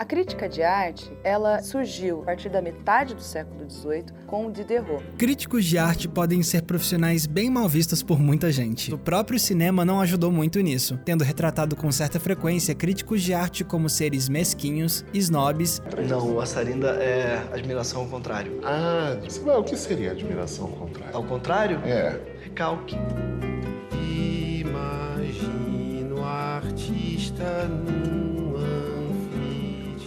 A crítica de arte, ela surgiu a partir da metade do século XVIII com o Diderot. Críticos de arte podem ser profissionais bem mal vistos por muita gente. O próprio cinema não ajudou muito nisso, tendo retratado com certa frequência críticos de arte como seres mesquinhos, snobs. Não, o Assarinda é admiração ao contrário. Ah, o que seria admiração ao contrário? Ao contrário? É. Recalque. Imagino artista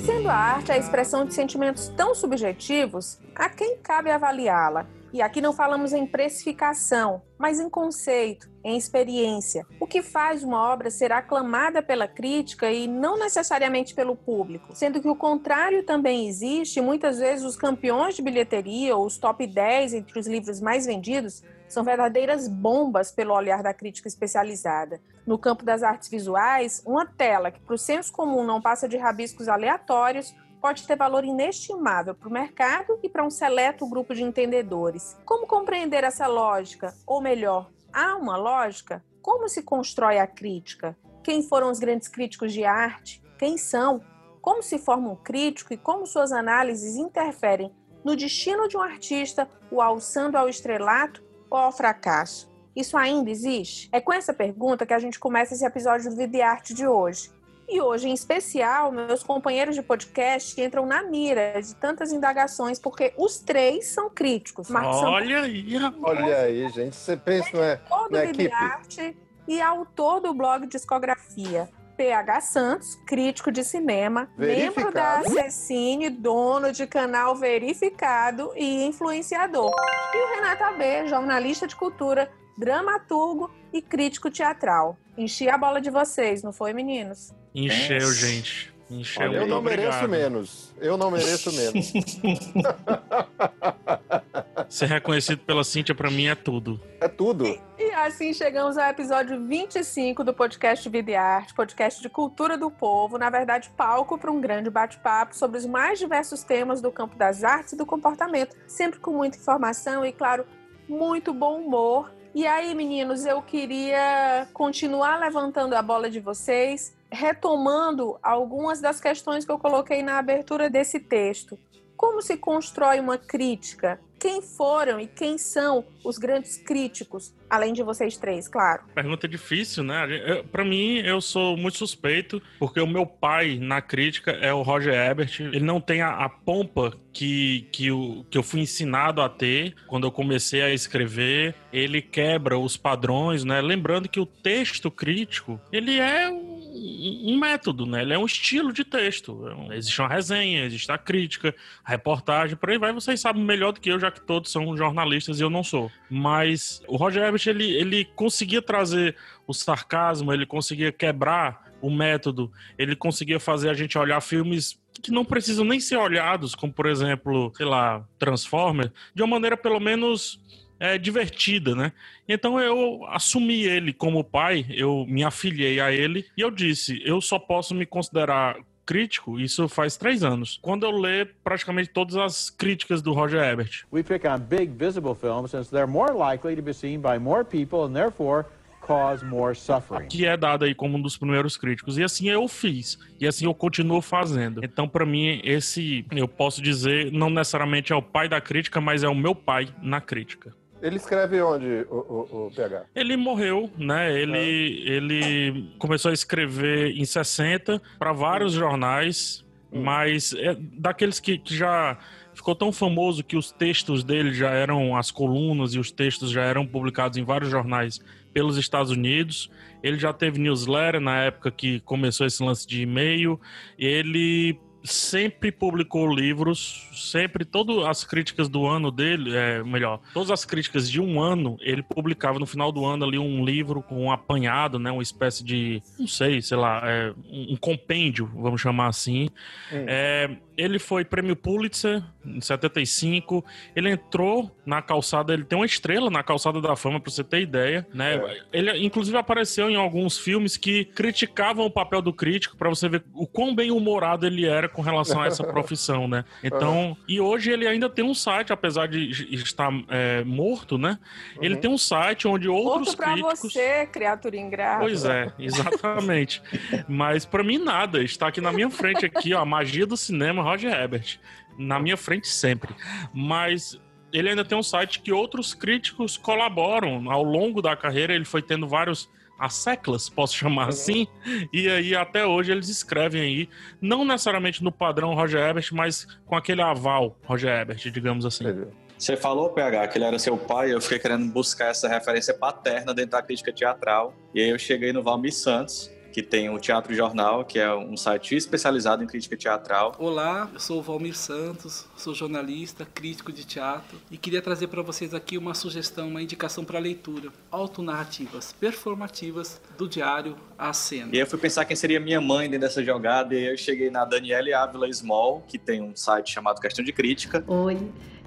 Sendo a arte a expressão de sentimentos tão subjetivos, a quem cabe avaliá-la? E aqui não falamos em precificação, mas em conceito, em experiência. O que faz uma obra ser aclamada pela crítica e não necessariamente pelo público? Sendo que o contrário também existe, muitas vezes os campeões de bilheteria ou os top 10 entre os livros mais vendidos são verdadeiras bombas pelo olhar da crítica especializada. No campo das artes visuais, uma tela que para o senso comum não passa de rabiscos aleatórios pode ter valor inestimável para o mercado e para um seleto grupo de entendedores. Como compreender essa lógica? Ou melhor, há uma lógica? Como se constrói a crítica? Quem foram os grandes críticos de arte? Quem são? Como se forma um crítico e como suas análises interferem no destino de um artista, o alçando ao estrelato ou ao fracasso? Isso ainda existe? É com essa pergunta que a gente começa esse episódio do Vida e Arte de hoje. E hoje, em especial, meus companheiros de podcast entram na mira de tantas indagações, porque os três são críticos. Marcos Olha aí, Olha aí, gente. Você pensa, não é? Todo é Vida e Arte e autor do blog Discografia. PH Santos, crítico de cinema, membro da Cecine, dono de canal verificado e influenciador. E o Renato AB, jornalista de cultura, dramaturgo e crítico teatral. Enchi a bola de vocês, não foi, meninos? Encheu, gente. Encheu. Olha, eu não obrigado. mereço menos. Eu não mereço menos. Ser reconhecido pela Cíntia, para mim, é tudo. É tudo. E, e, assim chegamos ao episódio 25 do podcast Vida e Arte, podcast de cultura do povo, na verdade, palco para um grande bate-papo sobre os mais diversos temas do campo das artes e do comportamento, sempre com muita informação e, claro, muito bom humor. E aí, meninos, eu queria continuar levantando a bola de vocês, retomando algumas das questões que eu coloquei na abertura desse texto. Como se constrói uma crítica? quem foram e quem são os grandes críticos, além de vocês três, claro? Pergunta difícil, né? Para mim, eu sou muito suspeito, porque o meu pai na crítica é o Roger Ebert. Ele não tem a, a pompa que, que, eu, que eu fui ensinado a ter quando eu comecei a escrever. Ele quebra os padrões, né? Lembrando que o texto crítico, ele é um um método, né? Ele é um estilo de texto. É existe uma resenha, existe a crítica, a reportagem, por aí vai. Vocês sabem melhor do que eu, já que todos são jornalistas e eu não sou. Mas o Roger Ebert, ele, ele conseguia trazer o sarcasmo, ele conseguia quebrar o método, ele conseguia fazer a gente olhar filmes que não precisam nem ser olhados, como por exemplo, sei lá, Transformers, de uma maneira pelo menos é, divertida, né? Então eu assumi ele como pai, eu me afiliei a ele e eu disse: eu só posso me considerar crítico, isso faz três anos. Quando eu ler praticamente todas as críticas do Roger Ebert. We pick on big visible films since they're more likely to be seen by more people and therefore cause more suffering. Que é dado aí como um dos primeiros críticos. E assim eu fiz. E assim eu continuo fazendo. Então, para mim, esse, eu posso dizer, não necessariamente é o pai da crítica, mas é o meu pai na crítica. Ele escreve onde, o, o, o PH? Ele morreu, né? Ele, é. ele começou a escrever em 60 para vários jornais, hum. mas é daqueles que, que já ficou tão famoso que os textos dele já eram, as colunas e os textos já eram publicados em vários jornais pelos Estados Unidos. Ele já teve newsletter na época que começou esse lance de e-mail. Ele sempre publicou livros, sempre todas as críticas do ano dele, é, melhor, todas as críticas de um ano, ele publicava no final do ano ali um livro com um apanhado, né, uma espécie de, não sei, sei lá, é, um, um compêndio, vamos chamar assim. Hum. É, ele foi prêmio Pulitzer em 75. Ele entrou na calçada, ele tem uma estrela na calçada da fama, pra você ter ideia, né? É. Ele inclusive apareceu em alguns filmes que criticavam o papel do crítico, para você ver o quão bem humorado ele era com relação a essa profissão, né? Então, e hoje ele ainda tem um site, apesar de estar é, morto, né? Ele Uhum. tem um site onde outros Morto pra críticos. você, criatura ingrata. Pois é, exatamente. Mas pra mim nada, está aqui na minha frente aqui, ó, a magia do cinema, Roger Ebert. Na minha frente sempre. Mas ele ainda tem um site que outros críticos colaboram. Ao longo da carreira, ele foi tendo vários asseclas, posso chamar assim. E aí, até hoje, eles escrevem aí, não necessariamente no padrão Roger Ebert, mas com aquele aval Roger Ebert, digamos assim. Você falou, PH, que ele era seu pai, eu fiquei querendo buscar essa referência paterna dentro da crítica teatral. E aí eu cheguei no Valmir Santos, que tem o Teatro Jornal, que é um site especializado em crítica teatral. Olá, eu sou o Valmir Santos, sou jornalista, crítico de teatro e queria trazer para vocês aqui uma sugestão, uma indicação para leitura: autonarrativas performativas do diário A Cena. E eu fui pensar quem seria minha mãe dentro dessa jogada, e aí eu cheguei na Daniele Ávila Small, que tem um site chamado Questão de Crítica. Oi,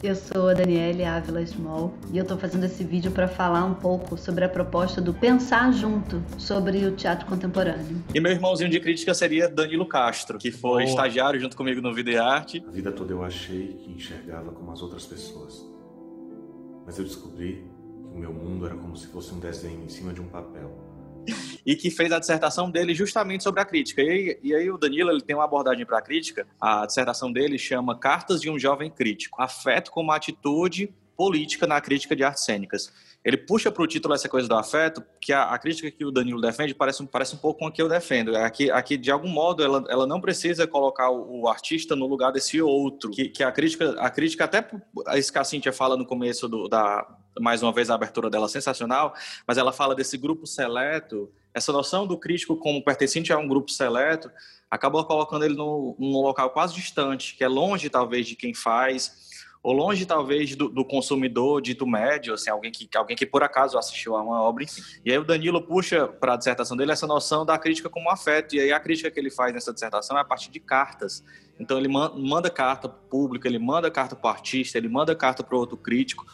eu sou a Daniele Ávila Small e eu tô fazendo esse vídeo para falar um pouco sobre a proposta do Pensar Junto sobre o teatro contemporâneo. E meu irmãozinho de crítica seria Danilo Castro, que foi Boa. estagiário junto comigo no Vida e Arte. A vida toda eu achei que enxergava como as outras pessoas. Mas eu descobri que o meu mundo era como se fosse um desenho em cima de um papel. e que fez a dissertação dele justamente sobre a crítica. E aí, e aí o Danilo ele tem uma abordagem para a crítica. A dissertação dele chama Cartas de um Jovem Crítico: Afeto como atitude política na crítica de artes cênicas. Ele puxa para o título essa coisa do afeto, que a, a, crítica que o Danilo defende parece, parece um pouco com a que eu defendo. Aqui, aqui de algum modo, ela, ela não precisa colocar o, o artista no lugar desse outro. Que, que a crítica, a crítica até isso que a Cíntia fala no começo do, da mais uma vez a abertura dela sensacional, mas ela fala desse grupo seleto, essa noção do crítico como pertencente a um grupo seleto, acabou colocando ele num local quase distante, que é longe talvez de quem faz, ou longe talvez do, do consumidor dito médio, assim, alguém que, alguém que por acaso assistiu a uma obra. E aí o Danilo puxa para a dissertação dele essa noção da crítica como afeto, e aí a crítica que ele faz nessa dissertação é a partir de cartas. Então ele man- manda carta pública, ele manda carta para o artista, ele manda carta para outro crítico,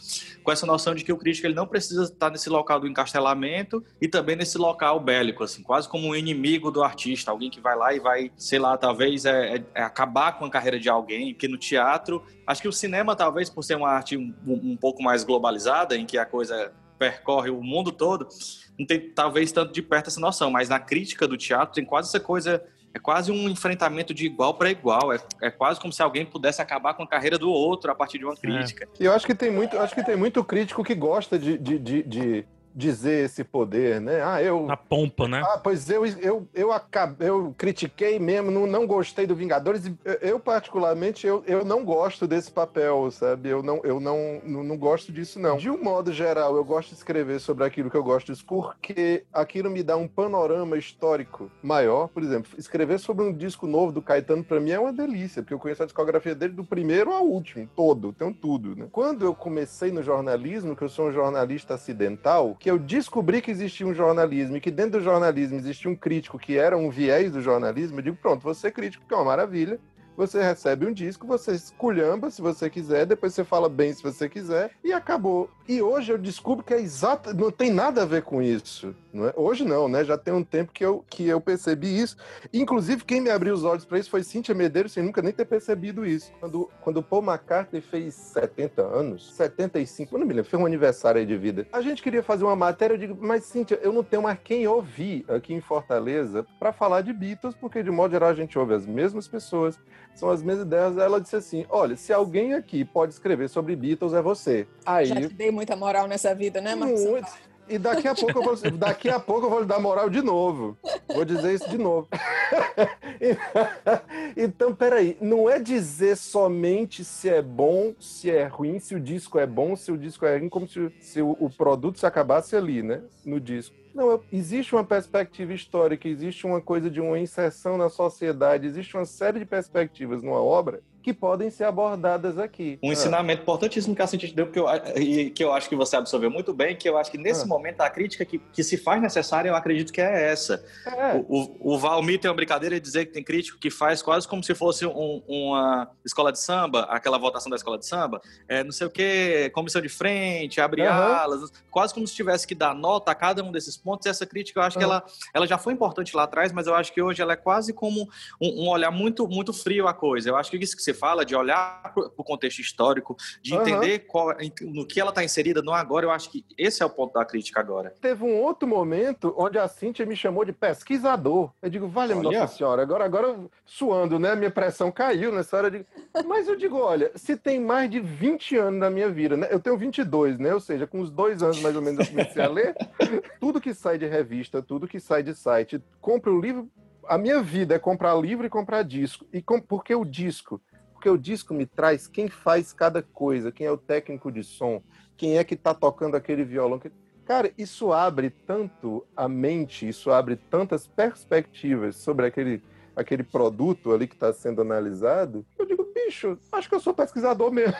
com essa noção de que o crítico ele não precisa estar nesse local do encastelamento e também nesse local bélico, assim, quase como um inimigo do artista, alguém que vai lá e vai, sei lá, talvez é, é- é acabar com a carreira de alguém, porque no teatro, acho que o cinema talvez por ser uma arte um, um pouco mais globalizada, em que a coisa percorre o mundo todo, não tem talvez tanto de perto essa noção, mas na crítica do teatro tem quase essa coisa é quase um enfrentamento de igual para igual. É, é quase como se alguém pudesse acabar com a carreira do outro a partir de uma crítica. E eu acho que tem muito, acho que tem muito crítico que gosta de, de, de, de dizer esse poder, né? Ah, eu. Na pompa, né? Ah, pois eu, eu, eu, acabei, eu critiquei mesmo, não, não gostei do Vingadores. eu- Eu, particularmente, eu, eu não gosto desse papel, sabe? Eu, não, eu não, não, não gosto disso, não. De um modo geral, eu gosto de escrever sobre aquilo que eu gosto disso, porque aquilo me dá um panorama histórico maior. Por exemplo, escrever sobre um disco novo do Caetano, pra mim, é uma delícia, porque eu conheço a discografia dele do primeiro ao último, todo, tenho tudo, né? Quando eu comecei no jornalismo, que eu sou um jornalista acidental, que eu descobri que existia um jornalismo e que dentro do jornalismo existia um crítico que era um viés do jornalismo, eu digo, pronto, você é crítico, que é uma maravilha. Você recebe um disco, você esculhamba se você quiser, depois você fala bem se você quiser, e acabou. E hoje eu descubro que é exato, não tem nada a ver com isso. Não é? Hoje não, né? Já tem um tempo que eu, que eu percebi isso. Inclusive, quem me abriu os olhos para isso foi Cíntia Medeiros, sem nunca nem ter percebido isso. Quando, quando Paul McCartney fez 70 anos, 75, eu não me lembro, fez um aniversário aí de vida. A gente queria fazer uma matéria, eu digo, mas Cíntia, eu não tenho mais quem ouvir aqui em Fortaleza para falar de Beatles, porque de modo geral a gente ouve as mesmas pessoas, são as mesmas ideias. Ela disse assim: olha, se alguém aqui pode escrever sobre Beatles, é você. Aí. Já te dei muita moral nessa vida, né, Marcos? Muito. E daqui a pouco eu vou, daqui a pouco eu vou lhe dar moral de novo. Vou dizer isso de novo. então, peraí, não é dizer somente se é bom, se é ruim, se o disco é bom, se o disco é ruim, como se, se o, o produto se acabasse ali, né? No disco. Não, é- existe uma perspectiva histórica, existe uma coisa de uma inserção na sociedade, existe uma série de perspectivas numa obra que podem ser abordadas aqui. Um Ah. ensinamento importantíssimo que a Cintia te deu, porque eu, e que eu acho que você absorveu muito bem, que eu acho que nesse Ah. momento a crítica que, que se faz necessária, eu acredito que é essa. É. O, o, o Valmir tem uma brincadeira de dizer que tem crítico que faz quase como se fosse um- uma escola de samba, aquela votação da escola de samba, é, não sei o que, comissão de frente, abre Aham. alas, quase como se tivesse que dar nota a cada um desses pontos. Essa crítica, eu acho que ela, ela já foi importante lá atrás, mas eu acho que hoje ela é quase como um, um olhar muito, muito frio à coisa. Eu acho que isso que você fala, de olhar para o contexto histórico, de entender qual, no que ela está inserida no agora, eu acho que esse é o ponto da crítica agora. Teve um outro momento onde a Cíntia me chamou de pesquisador. Eu digo, vale, nossa senhora, agora, agora suando, né? Minha pressão caiu nessa hora. Eu digo, mas eu digo, olha, se tem mais de 20 anos na minha vida, né? Eu tenho 22, né? Ou seja, com uns dois anos mais ou menos eu comecei a ler. tudo que sai de revista, tudo que sai de site, compra o livro. A minha vida é comprar livro e comprar disco. E com, por que o disco? Porque o disco me traz quem faz cada coisa, quem é o técnico de som, quem é que tá tocando aquele violão. Cara, isso abre tanto a mente, isso abre tantas perspectivas sobre aquele, aquele produto ali que está sendo analisado. Eu digo, bicho, acho que eu sou pesquisador mesmo.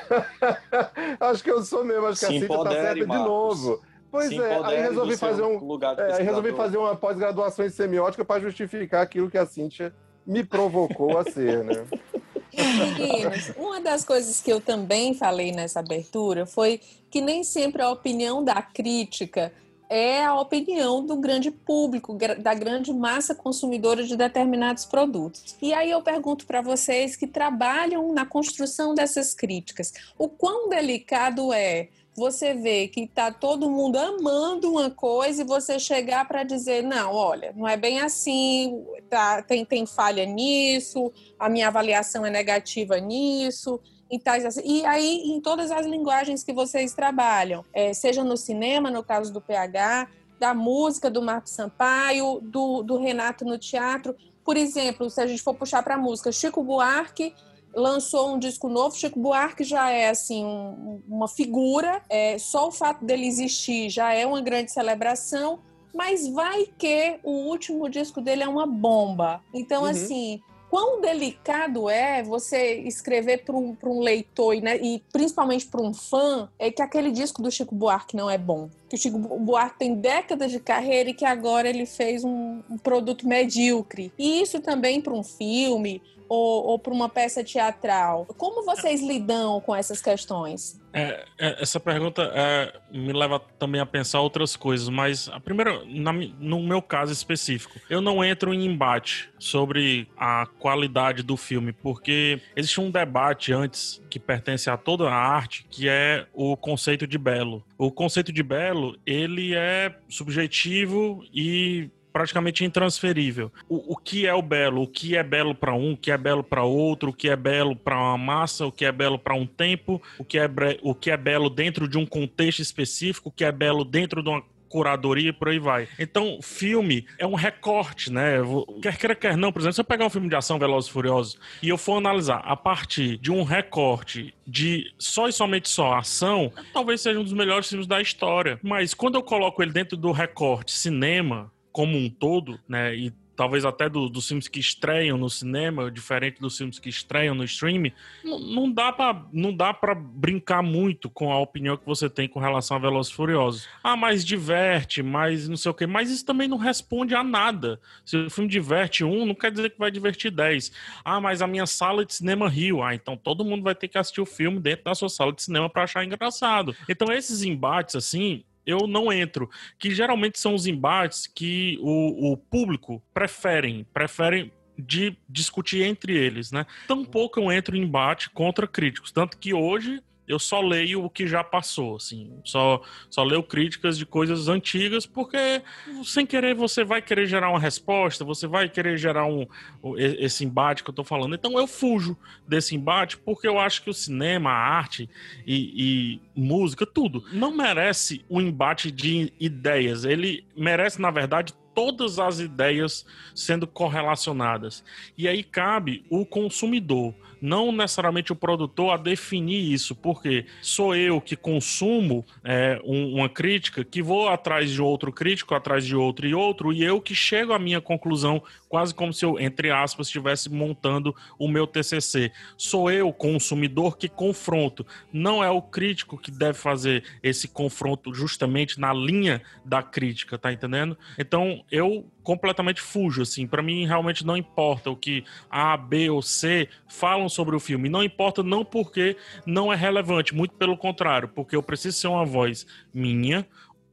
acho que eu sou mesmo, acho que a Cíntia tá empodere, certa de novo. Pois Se é, aí empodere resolvi fazer um. É, aí resolvi fazer uma pós-graduação em semiótica para justificar aquilo que a Cíntia me provocou a ser, né? Meninos, uma das coisas que eu também falei nessa abertura foi que nem sempre a opinião da crítica é a opinião do grande público, da grande massa consumidora de determinados produtos. E aí eu pergunto para vocês que trabalham na construção dessas críticas, o quão delicado é você ver que está todo mundo amando uma coisa e você chegar para dizer, não, olha, não é bem assim, tá, tem, tem falha nisso, a minha avaliação é negativa nisso. E, tais assim. e aí, em todas as linguagens que vocês trabalham, é, seja no cinema, no caso do PH, da música do Marco Sampaio, do, do Renato no teatro. Por exemplo, se a gente for puxar para a música, Chico Buarque lançou um disco novo. Chico Buarque já é assim um- uma figura, é, só o fato dele existir já é uma grande celebração. Mas vai que o último disco dele é uma bomba. Então, Uhum. assim, quão delicado é você escrever para um, um leitor e, né, e principalmente para um fã é que aquele disco do Chico Buarque não é bom. Que o Chico Bu- Buarque tem décadas de carreira e que agora ele fez um, um produto medíocre. E isso também para um filme ou, ou para uma peça teatral. Como vocês lidam com essas questões? É, é, essa pergunta é, me leva também a pensar outras coisas, mas a primeira, na no meu caso específico, eu não entro em embate sobre a qualidade do filme, porque existe um debate antes que pertence a toda a arte, que é o conceito de belo. O conceito de belo, ele é subjetivo e praticamente intransferível. O, o que é o belo? O que é belo para um? O que é belo para outro? O que é belo para uma massa? O que é belo para um tempo? O que é o que é belo dentro de um contexto específico? O que é belo dentro de uma curadoria e por aí vai. Então, filme é um recorte, né? Quer queira, quer não, por exemplo, se eu pegar um filme de ação Velozes e Furiosos e eu for analisar a partir de um recorte de só e somente só ação, talvez seja um dos melhores filmes da história. Mas quando eu coloco ele dentro do recorte cinema como um todo, né? E talvez até do- dos filmes que estreiam no cinema, diferente dos filmes que estreiam no streaming, não, não dá para não dá para brincar muito com a opinião que você tem com relação a Velozes Furiosos. Ah, mas diverte, mas não sei o quê. Mas isso também não responde a nada. Se o filme diverte um, não quer dizer que vai divertir dez. Ah, mas a minha sala de cinema riu. Ah, então todo mundo vai ter que assistir o filme dentro da sua sala de cinema para achar engraçado. Então esses embates assim, eu não entro, que geralmente são os embates que o, o público preferem, preferem de discutir entre eles, né? Tampouco eu entro em embate contra críticos, tanto que hoje eu só leio o que já passou, assim, só, só leio críticas de coisas antigas, porque sem querer você vai querer gerar uma resposta, você vai querer gerar um, o- esse embate que eu tô falando. Então eu fujo desse embate, porque eu acho que o cinema, a arte e, e música, tudo, não merece um embate de ideias. Ele merece, na verdade, todas as ideias sendo correlacionadas. E aí cabe o consumidor, não necessariamente o produtor, a definir isso, porque sou eu que consumo é, um- uma crítica, que vou atrás de outro crítico, atrás de outro e outro, e eu que chego à minha conclusão, quase como se eu, entre aspas, estivesse montando o meu TCC. Sou eu, consumidor, que confronto. Não é o crítico que deve fazer esse confronto justamente na linha da crítica, tá entendendo? Então, eu completamente fujo, assim. Para mim, realmente não importa o que A, B ou C falam sobre o filme. Não importa não porque não é relevante, muito pelo contrário, porque eu preciso ser uma voz minha,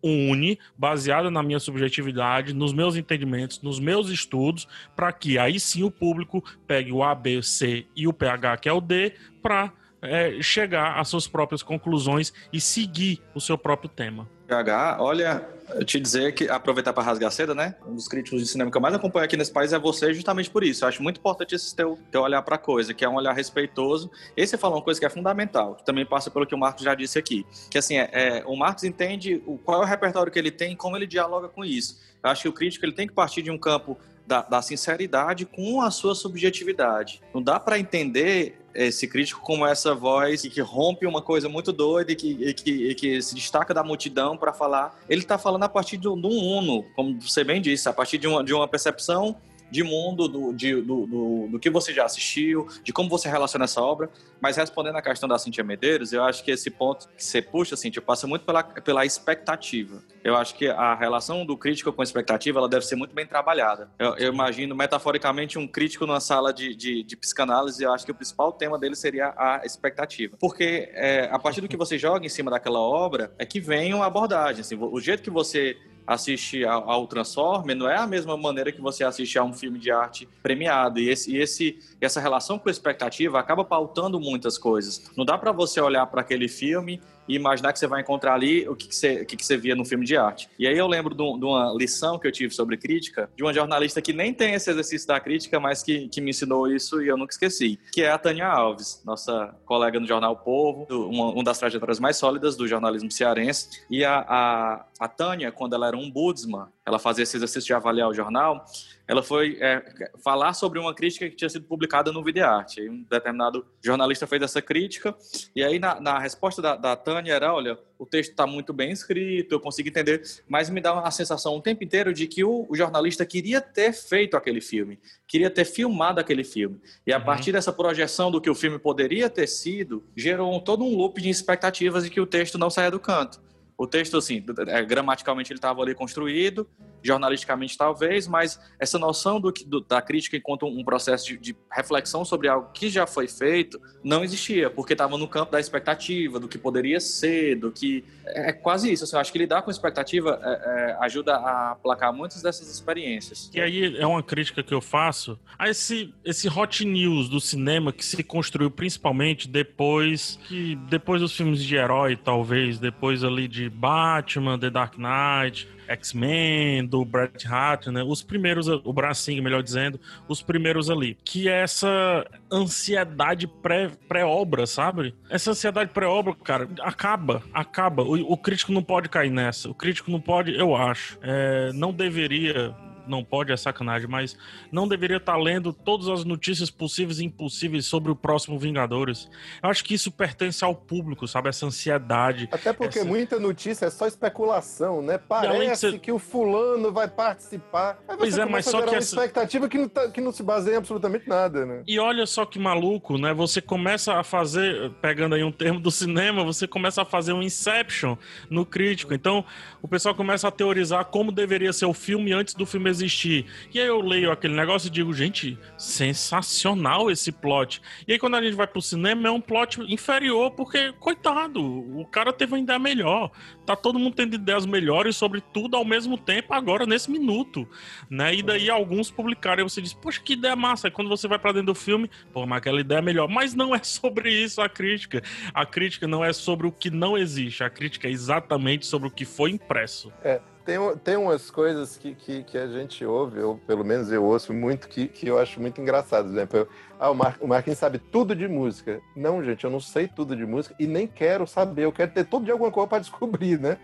une, baseada na minha subjetividade, nos meus entendimentos, nos meus estudos, para que aí sim o público pegue o A, B, C e o PH, que é o D, para é, chegar às suas próprias conclusões e seguir o seu próprio tema. PH, olha, te dizer que aproveitar para rasgar seda, né? Um dos críticos de cinema que eu mais acompanho aqui nesse país é você, justamente por isso. Eu acho muito importante esse teu, teu olhar para a coisa, que é um olhar respeitoso. Esse você falou uma coisa que é fundamental, que também passa pelo que o Marcos já disse aqui, que assim é, é o Marcos entende o, qual é o repertório que ele tem, como ele dialoga com isso. Eu acho que o crítico ele tem que partir de um campo da, da sinceridade com a sua subjetividade. Não dá para entender esse crítico como essa voz que rompe uma coisa muito doida e que, e que, e que se destaca da multidão para falar. Ele está falando a partir de um uno, como você bem disse, a partir de uma, de uma percepção de mundo, do, de, do, do, do, que você já assistiu, de como você relaciona essa obra. Mas respondendo à questão da Cintia Medeiros, eu acho que esse ponto que você puxa, Cintia, passa muito pela, pela expectativa. Eu acho que a relação do crítico com a expectativa ela deve ser muito bem trabalhada. Eu, eu imagino, metaforicamente, um crítico numa sala de, de, de, psicanálise, eu acho que o principal tema dele seria a expectativa. Porque é, a partir do que você joga em cima daquela obra, é que vem uma abordagem. Assim, o jeito que você assiste ao, ao Transformer não é a mesma maneira que você assiste a um filme de arte premiado. E, esse, e esse, essa relação com a expectativa acaba pautando muitas coisas. Não dá para você olhar para aquele filme e imaginar que você vai encontrar ali o que, que, você, o que, que você via no filme de arte. E aí eu lembro de, de, uma lição que eu tive sobre crítica, de uma jornalista que nem tem esse exercício da crítica, mas que, que me ensinou isso e eu nunca esqueci, que é a Tânia Alves, nossa colega no jornal Povo, uma, uma das trajetórias mais sólidas do jornalismo cearense. E a, a, a Tânia, quando ela era um ombudsman, ela fazia esse exercício de avaliar o jornal, ela foi é, falar sobre uma crítica que tinha sido publicada no Videarte. Um determinado jornalista fez essa crítica, e aí na, na resposta da, da Tânia era: olha, o texto está muito bem escrito, eu consigo entender, mas me dá uma sensação o tempo inteiro de que o, o, jornalista queria ter feito aquele filme, queria ter filmado aquele filme. E a uhum. partir dessa projeção do que o filme poderia ter sido, gerou todo um loop de expectativas de que o texto não saia do canto. O texto, assim, é, gramaticalmente ele estava ali construído, jornalisticamente talvez, mas essa noção do, do da crítica enquanto um processo de, de, reflexão sobre algo que já foi feito não existia, porque estava no campo da expectativa, do que poderia ser, do que... É, é quase isso, assim, eu acho que lidar com expectativa é, é, ajuda a aplacar muitas dessas experiências. E aí é uma crítica que eu faço a esse, esse hot news do cinema que se construiu principalmente depois que depois dos filmes de herói, talvez, depois ali de Batman, The Dark Knight, X-Men, do Bret Hart, né? Os primeiros, o bracinho, melhor dizendo, os primeiros ali. Que é essa ansiedade pré-obra, pré sabe? Essa ansiedade pré-obra, cara, acaba, acaba. O, o, crítico não pode cair nessa. O crítico não pode, eu acho, é, não deveria não pode, é sacanagem, mas não deveria estar lendo todas as notícias possíveis e impossíveis sobre o próximo Vingadores. Eu acho que isso pertence ao público, sabe? Essa ansiedade. Até porque essa... muita notícia é só especulação, né? Parece que o fulano vai participar. Aí pois é, mas só que uma essa... expectativa que não, tá, que não se baseia em absolutamente nada, né? E olha só que maluco, né? Você começa a fazer, pegando aí um termo do cinema, você começa a fazer um Inception no crítico. Então, o pessoal começa a teorizar como deveria ser o filme antes do filme existir. E aí eu leio aquele negócio e digo, gente, sensacional esse plot. E aí quando a gente vai pro cinema é um plot inferior, porque, coitado, o cara teve uma ideia melhor. Tá todo mundo tendo ideias melhores sobre tudo ao mesmo tempo agora, nesse minuto. Né? E daí alguns publicaram e você diz, poxa, que ideia massa. E quando você vai para dentro do filme, pô, mas aquela ideia é melhor. Mas não é sobre isso a crítica. A crítica não é sobre o que não existe. A crítica é exatamente sobre o que foi impresso. É, tem, tem umas coisas que, que, que, a gente ouve, ou pelo menos eu ouço muito, que, que eu acho muito engraçado. Por exemplo, eu, ah, o, Mar, o Marquinhos sabe tudo de música. Não, gente, eu não sei tudo de música e nem quero saber. Eu quero ter tudo de alguma coisa para descobrir, né?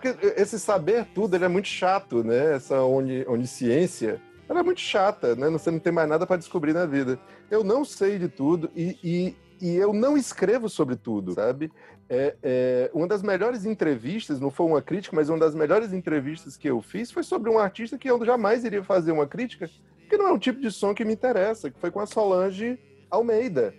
Porque esse saber tudo ele é muito chato, né? Essa onisciência ela é muito chata, né? Você não tem mais nada para descobrir na vida. Eu não sei de tudo e, e, e eu não escrevo sobre tudo, sabe? É, é, uma das melhores entrevistas, não foi uma crítica, mas uma das melhores entrevistas que eu fiz foi sobre um artista que eu jamais iria fazer uma crítica, que não é um tipo de som que me interessa, que foi com a Solange Almeida.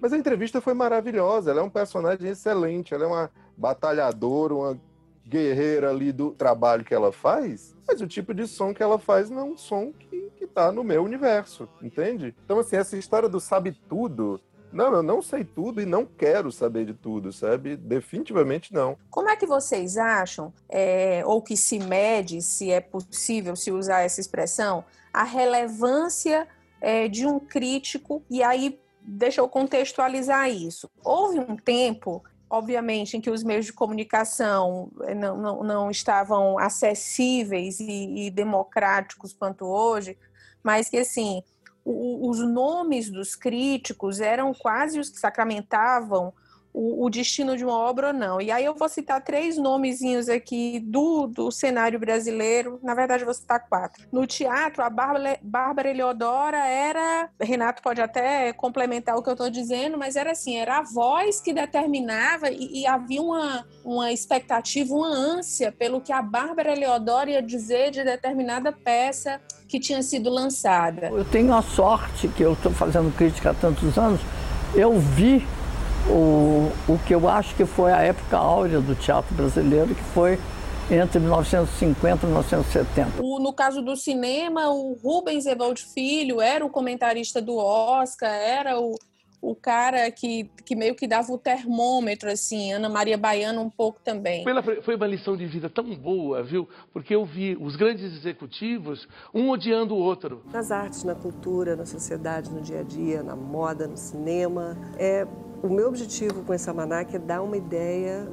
Mas a entrevista foi maravilhosa, ela é um personagem excelente, ela é uma batalhadora, uma guerreira ali do trabalho que ela faz, mas o tipo de som que ela faz não é um som que, que tá no meu universo, entende? Então, assim, essa história do sabe tudo Não, eu não sei tudo e não quero saber de tudo, sabe? Definitivamente não. Como é que vocês acham, é, ou que se mede, se é possível se usar essa expressão, a relevância é, de um crítico? E aí, deixa eu contextualizar isso. Houve um tempo obviamente, em que os meios de comunicação eh, não, não, não estavam acessíveis e, e, democráticos quanto hoje, mas que, assim, os nomes dos críticos eram quase os que sacramentavam o, o, destino de uma obra ou não. E aí eu vou citar três nomezinhos aqui do, do cenário brasileiro, na verdade vou citar quatro. No teatro, a Bárbara, Bárbara Eleodora era, Renato pode até complementar o que eu estou dizendo, mas era assim, era a voz que determinava e, e, havia uma, uma expectativa, uma ânsia pelo que a Bárbara Eleodora ia dizer de determinada peça que tinha sido lançada. Eu tenho a sorte que eu estou fazendo crítica há tantos anos, eu vi o, o que eu acho que foi a época áurea do teatro brasileiro, que foi entre 1950 e 1970. O, no caso do cinema, o Rubens Evaldo Filho era o comentarista do Oscar, era o, o cara que, que meio que dava o termômetro, assim, Ana Maria Baiana um pouco também. Foi uma lição de vida tão boa, viu? Porque eu vi os grandes executivos, um odiando o outro. Nas artes, na cultura, na sociedade, no dia a dia, na moda, no cinema, é o meu objetivo com esse almanac é dar uma ideia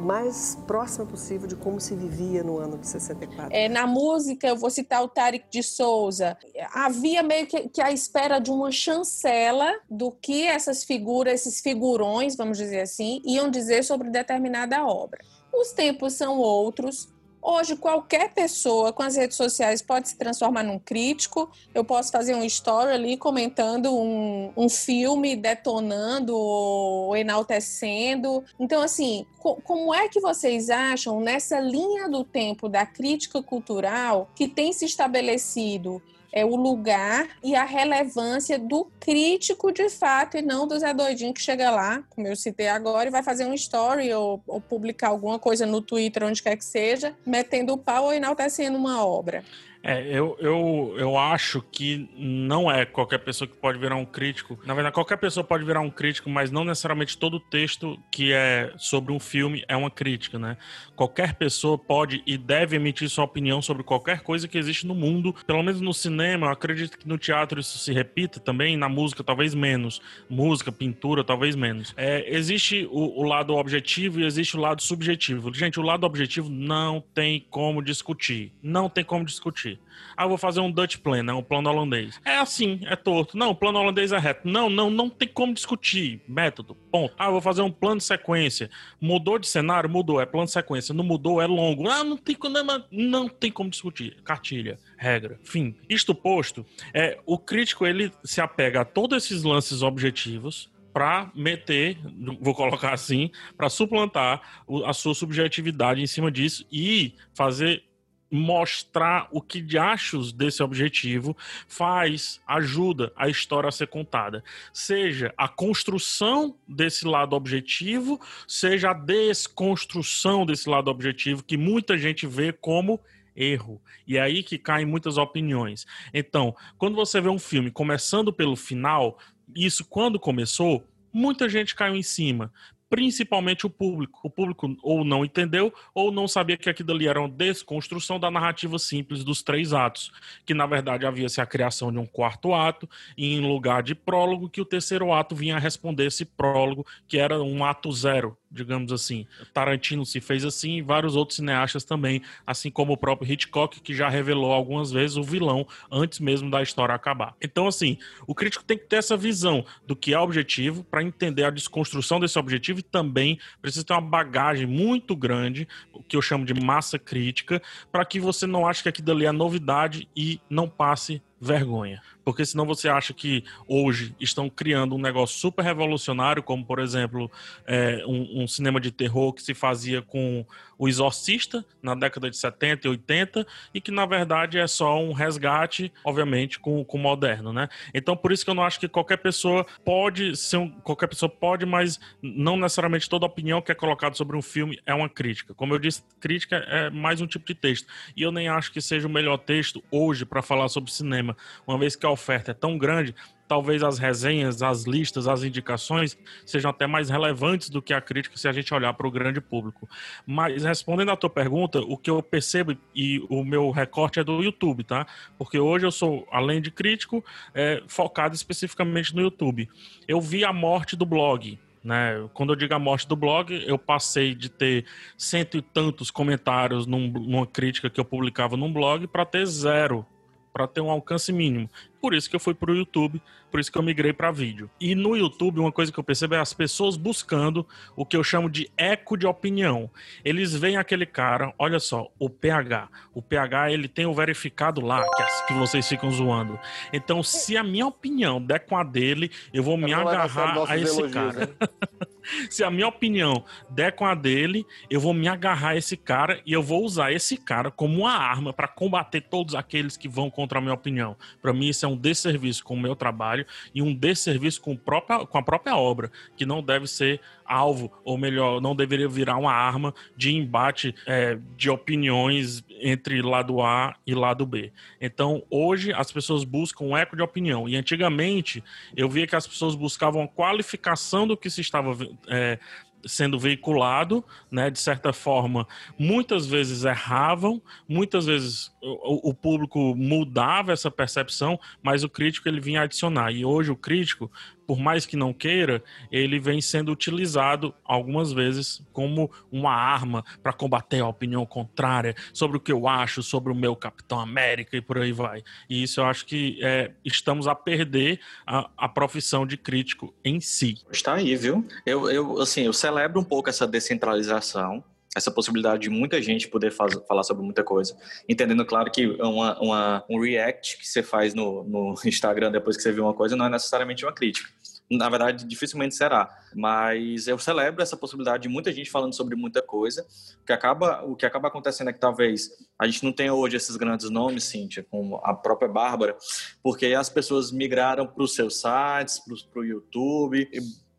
mais próxima possível de como se vivia no ano de 64. É, na música, eu vou citar o Tarek de Souza. Havia meio que, que a espera de uma chancela do que essas figuras, esses figurões, vamos dizer assim, iam dizer sobre determinada obra. Os tempos são outros, Hoje, qualquer pessoa com as redes sociais pode se transformar num crítico. Eu posso fazer um story ali comentando um, um filme, detonando ou enaltecendo. Então, assim, co como é que vocês acham nessa linha do tempo da crítica cultural que tem se estabelecido é o lugar e a relevância do crítico de fato e não do Zé Doidinho que chega lá, como eu citei agora, e vai fazer um story ou, ou publicar alguma coisa no Twitter, onde quer que seja, metendo o pau ou enaltecendo uma obra. É, eu, eu, eu acho que não é qualquer pessoa que pode virar um crítico. Na verdade, qualquer pessoa pode virar um crítico, mas não necessariamente todo texto que é sobre um filme é uma crítica, né? Qualquer pessoa pode e deve emitir sua opinião sobre qualquer coisa que existe no mundo. Pelo menos no cinema, eu acredito que no teatro isso se repita também, na música talvez menos. Música, pintura, talvez menos. É, existe o, o lado objetivo e existe o lado subjetivo. Gente, o lado objetivo não tem como discutir. Não tem como discutir. Ah, vou fazer um Dutch plan, né? Um plano holandês. É assim, é torto. Não, o plano holandês é reto. Não, não, não tem como discutir. Método, ponto. Ah, vou fazer um plano de sequência. Mudou de cenário? Mudou, é plano de sequência. Não mudou, é longo. Ah, não tem, não, não tem como discutir. Cartilha, regra, fim. Isto posto, é, o crítico ele se apega a todos esses lances objetivos para meter, vou colocar assim, para suplantar a sua subjetividade em cima disso e fazer mostrar o que de achos desse objetivo faz, ajuda a história a ser contada. Seja a construção desse lado objetivo, seja a desconstrução desse lado objetivo, que muita gente vê como erro. E é aí que caem muitas opiniões. Então, quando você vê um filme começando pelo final, isso quando começou, muita gente caiu em cima principalmente o público. O público ou não entendeu ou não sabia que aquilo ali era uma desconstrução da narrativa simples dos três atos, que na verdade havia-se a criação de um quarto ato e em lugar de prólogo que o terceiro ato vinha a responder esse prólogo, que era um ato zero, digamos assim. Tarantino se fez assim e vários outros cineastas também, assim como o próprio Hitchcock, que já revelou algumas vezes o vilão antes mesmo da história acabar. Então, assim, o crítico tem que ter essa visão do que é objetivo para entender a desconstrução desse objetivo e também precisa ter uma bagagem muito grande, o que eu chamo de massa crítica, para que você não ache que aquilo ali é novidade e não passe vergonha. Porque senão você acha que hoje estão criando um negócio super revolucionário, como por exemplo é, um, um, cinema de terror que se fazia com o Exorcista na década de 70 e 80 e que na verdade é só um resgate, obviamente, com o moderno, né? Então por isso que eu não acho que qualquer pessoa pode ser um, qualquer pessoa pode, mas não necessariamente toda opinião que é colocada sobre um filme é uma crítica. Como eu disse, crítica é mais um tipo de texto. E eu nem acho que seja o melhor texto hoje para falar sobre cinema uma vez que ao oferta é tão grande, talvez as resenhas, as listas, as indicações sejam até mais relevantes do que a crítica se a gente olhar para o grande público. Mas respondendo à tua pergunta, o que eu percebo e o meu recorte é do YouTube, tá? Porque hoje eu sou, além de crítico, é, focado especificamente no YouTube. Eu vi a morte do blog. Né? Quando eu digo a morte do blog, eu passei de ter cento e tantos comentários num, numa crítica que eu publicava num blog para ter zero para ter um alcance mínimo. Por isso que eu fui para o YouTube, por isso que eu migrei para vídeo. E no YouTube, uma coisa que eu percebo é as pessoas buscando o que eu chamo de eco de opinião. Eles veem aquele cara, olha só, o PH. O PH, ele tem o verificado lá, que, é, que vocês ficam zoando. Então, se a minha opinião der com a dele, eu vou me agarrar a esse elogios, cara. se a minha opinião der com a dele, eu vou me agarrar a esse cara e eu vou usar esse cara como uma arma para combater todos aqueles que vão contra a minha opinião. Para mim, isso é um desserviço com o meu trabalho e um desserviço com, própria, com a própria obra, que não deve ser alvo, ou melhor, não deveria virar uma arma de embate é, de opiniões entre lado A e lado B. Então, hoje, as pessoas buscam um eco de opinião. E antigamente, eu via que as pessoas buscavam a qualificação do que se estava é, sendo veiculado, né, de certa forma, muitas vezes erravam, muitas vezes o, o, público mudava essa percepção, mas o crítico ele vinha adicionar. E hoje o crítico, por mais que não queira, ele vem sendo utilizado algumas vezes como uma arma para combater a opinião contrária sobre o que eu acho sobre o meu Capitão América e por aí vai. E isso eu acho que é, estamos a perder a, a profissão de crítico em si. Está aí, viu? Eu, eu, assim, eu celebro um pouco essa descentralização essa possibilidade de muita gente poder faz, falar sobre muita coisa. Entendendo, claro, que uma, uma, um react que você faz no, no Instagram depois que você vê uma coisa não é necessariamente uma crítica. Na verdade, dificilmente será. Mas eu celebro essa possibilidade de muita gente falando sobre muita coisa. O que acaba, o que acaba acontecendo é que talvez a gente não tenha hoje esses grandes nomes, Cíntia, como a própria Bárbara, porque as pessoas migraram para os seus sites, para o YouTube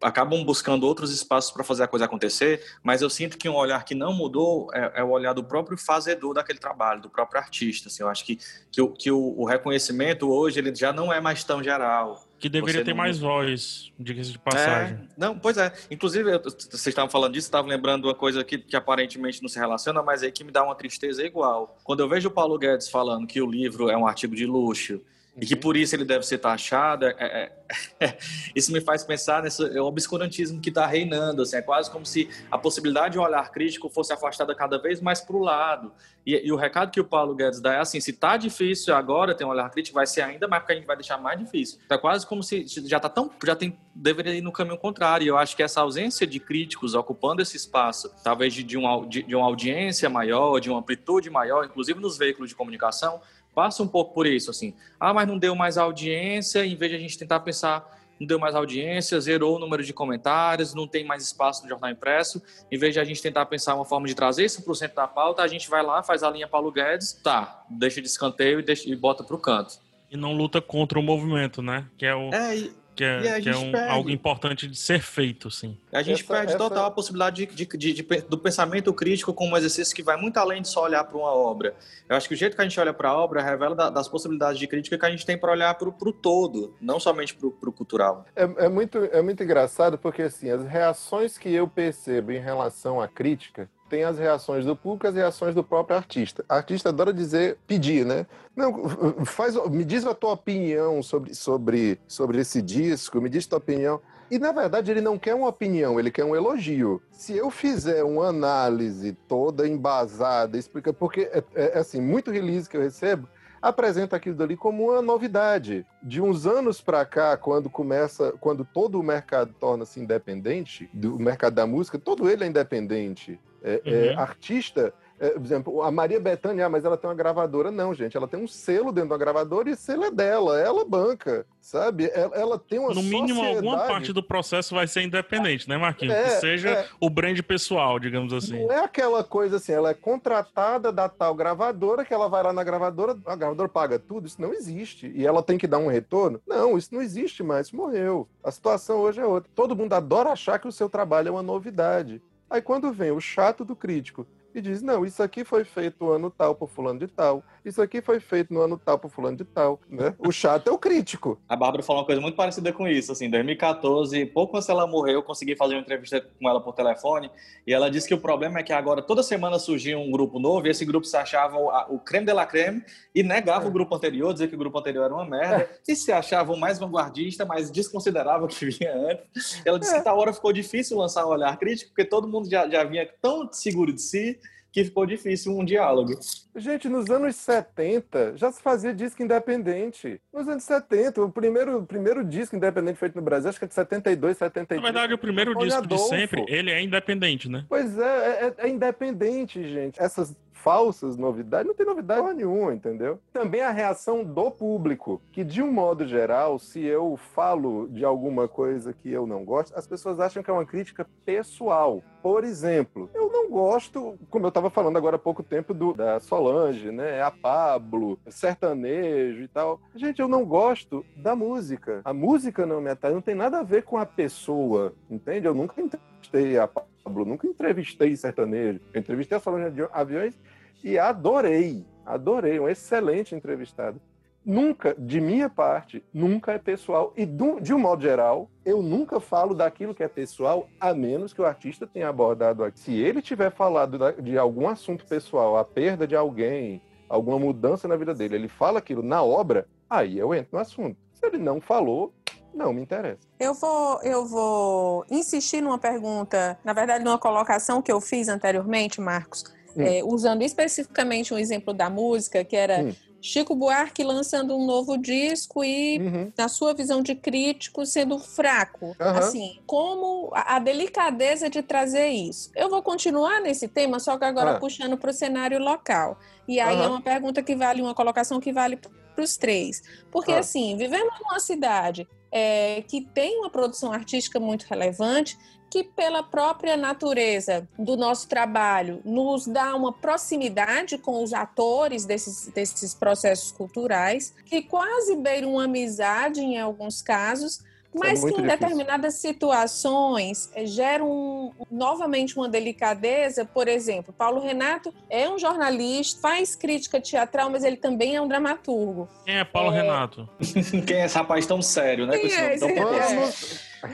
acabam buscando outros espaços para fazer a coisa acontecer, mas eu sinto que um olhar que não mudou é, é, o olhar do próprio fazedor daquele trabalho, do próprio artista. Assim, eu acho que, que, o, que o reconhecimento hoje ele já não é mais tão geral. Que deveria ter não... mais voz, diga-se de passagem. É, não, pois é. Inclusive, vocês estavam falando disso, estavam lembrando uma coisa que, que aparentemente não se relaciona, mas aí que me dá uma tristeza igual. Quando eu vejo o Paulo Guedes falando que o livro é um artigo de luxo, e que por isso ele deve ser taxado, é, é, é isso me faz pensar nesse é obscurantismo que está reinando. Assim, é quase como se a possibilidade de um olhar crítico fosse afastada cada vez mais para o lado. E, e, o recado que o Paulo Guedes dá é assim: se está difícil agora ter um olhar crítico, vai ser ainda mais porque a gente vai deixar mais difícil. É quase como se já está tão, já tem deveria ir no caminho contrário. Eu acho que essa ausência de críticos ocupando esse espaço, talvez de, de, uma, de, de uma audiência maior, de uma amplitude maior, inclusive nos veículos de comunicação passa um pouco por isso, assim. Ah, mas não deu mais audiência, em vez de a gente tentar pensar, não deu mais audiência, zerou o número de comentários, não tem mais espaço no jornal impresso, em vez de a gente tentar pensar uma forma de trazer isso para o centro da pauta, a gente vai lá, faz a linha Paulo Guedes, tá, deixa de escanteio e, deixa, e bota para o canto. E não luta contra o movimento, né? Que é o... É, e que é, que é um, algo importante de ser feito, sim. A gente essa, perde essa... total a possibilidade de, de, de, do pensamento crítico como um exercício que vai muito além de só olhar para uma obra. Eu acho que o jeito que a gente olha para a obra revela da, das possibilidades de crítica que a gente tem para olhar para o todo, não somente para o cultural. É, é, muito, é muito engraçado porque assim, as reações que eu percebo em relação à crítica tem as reações do público, as reações do próprio artista. O artista adora dizer, pedir, né? Não, faz, me diz a tua opinião sobre, sobre, sobre esse disco, me diz a tua opinião. E na verdade ele não quer uma opinião, ele quer um elogio. Se eu fizer uma análise toda embasada, explica porque é, é, é assim, muito release que eu recebo, apresenta aquilo dali como uma novidade. De uns anos para cá, quando começa, quando todo o mercado torna-se independente, do mercado da música, todo ele é independente. É, é, uhum. é, artista, é, por exemplo, a Maria Bethânia, ah, mas ela tem uma gravadora. Não, gente, ela tem um selo dentro da gravadora e esse selo é dela, ela banca, sabe? Ela, ela tem uma No mínimo, sociedade... alguma parte do processo vai ser independente, né, Marquinhos? É, que seja é. o brand pessoal, digamos assim. Não é aquela coisa assim, ela é contratada da tal gravadora, que ela vai lá na gravadora, a gravadora paga tudo, isso não existe. E ela tem que dar um retorno? Não, isso não existe mais, morreu. A situação hoje é outra. Todo mundo adora achar que o seu trabalho é uma novidade. Aí quando vem o chato do crítico e diz: não, isso aqui foi feito no ano tal por fulano de tal, isso aqui foi feito no ano tal por fulano de tal. Né? O chato é o crítico. A Bárbara falou uma coisa muito parecida com isso. Assim, em 2014, pouco antes ela morreu, eu consegui fazer uma entrevista com ela por telefone, e ela disse que o problema é que agora toda semana surgia um grupo novo, e esse grupo se achava o, creme de la creme, e negava é. o grupo anterior, dizia que o grupo anterior era uma merda, é. e se achava o mais vanguardista, mas desconsiderava o que vinha antes. Ela disse é. que tal hora ficou difícil lançar um olhar crítico, porque todo mundo já, já vinha tão seguro de si que ficou difícil um diálogo. Gente, nos anos 70 já se fazia disco independente. Nos anos 70, o primeiro, o primeiro disco independente feito no Brasil, acho que é de 72, 73. Na verdade, o primeiro disco Adolfo. de sempre, ele é independente, né? Pois é, é, é independente, gente. Essas falsas novidades, não tem novidade nenhuma, entendeu? Também a reação do público, que de um modo geral, se eu falo de alguma coisa que eu não gosto, as pessoas acham que é uma crítica pessoal. Por exemplo, eu não gosto, como eu estava falando agora há pouco tempo, do, da Solange, né? A Pablo, sertanejo e tal. Gente, eu não gosto da música. A música não me atrai, não tem nada a ver com a pessoa, entende? Eu nunca entrevistei a Pablo, nunca entrevistei sertanejo. Eu entrevistei a Solange de Aviões e adorei, adorei, um excelente entrevistado. Nunca, de minha parte, nunca é pessoal. E de um modo geral, eu nunca falo daquilo que é pessoal, a menos que o artista tenha abordado aqui. Se ele tiver falado de algum assunto pessoal, a perda de alguém, alguma mudança na vida dele, ele fala aquilo na obra, aí eu entro no assunto. Se ele não falou, não me interessa. Eu vou, eu vou insistir numa pergunta, na verdade, numa colocação que eu fiz anteriormente, Marcos Hum. É, usando especificamente um exemplo da música, que era hum. Chico Buarque lançando um novo disco e, uhum. na sua visão de crítico, sendo fraco. Uhum. Assim, como a, a, delicadeza de trazer isso. Eu vou continuar nesse tema, só que agora ah. puxando para o cenário local. E aí uhum. é uma pergunta que vale, uma colocação que vale para os três. Porque, ah. assim, vivemos numa cidade é, que tem uma produção artística muito relevante, que pela própria natureza do nosso trabalho nos dá uma proximidade com os atores desses, desses processos culturais, que quase beira uma amizade em alguns casos, mas é que em difícil. determinadas situações eh, geram novamente uma delicadeza. Por exemplo, Paulo Renato é um jornalista, faz crítica teatral, mas ele também é um dramaturgo. Quem é Paulo é... Renato? Quem é esse rapaz tão sério, né? Quem é esse tão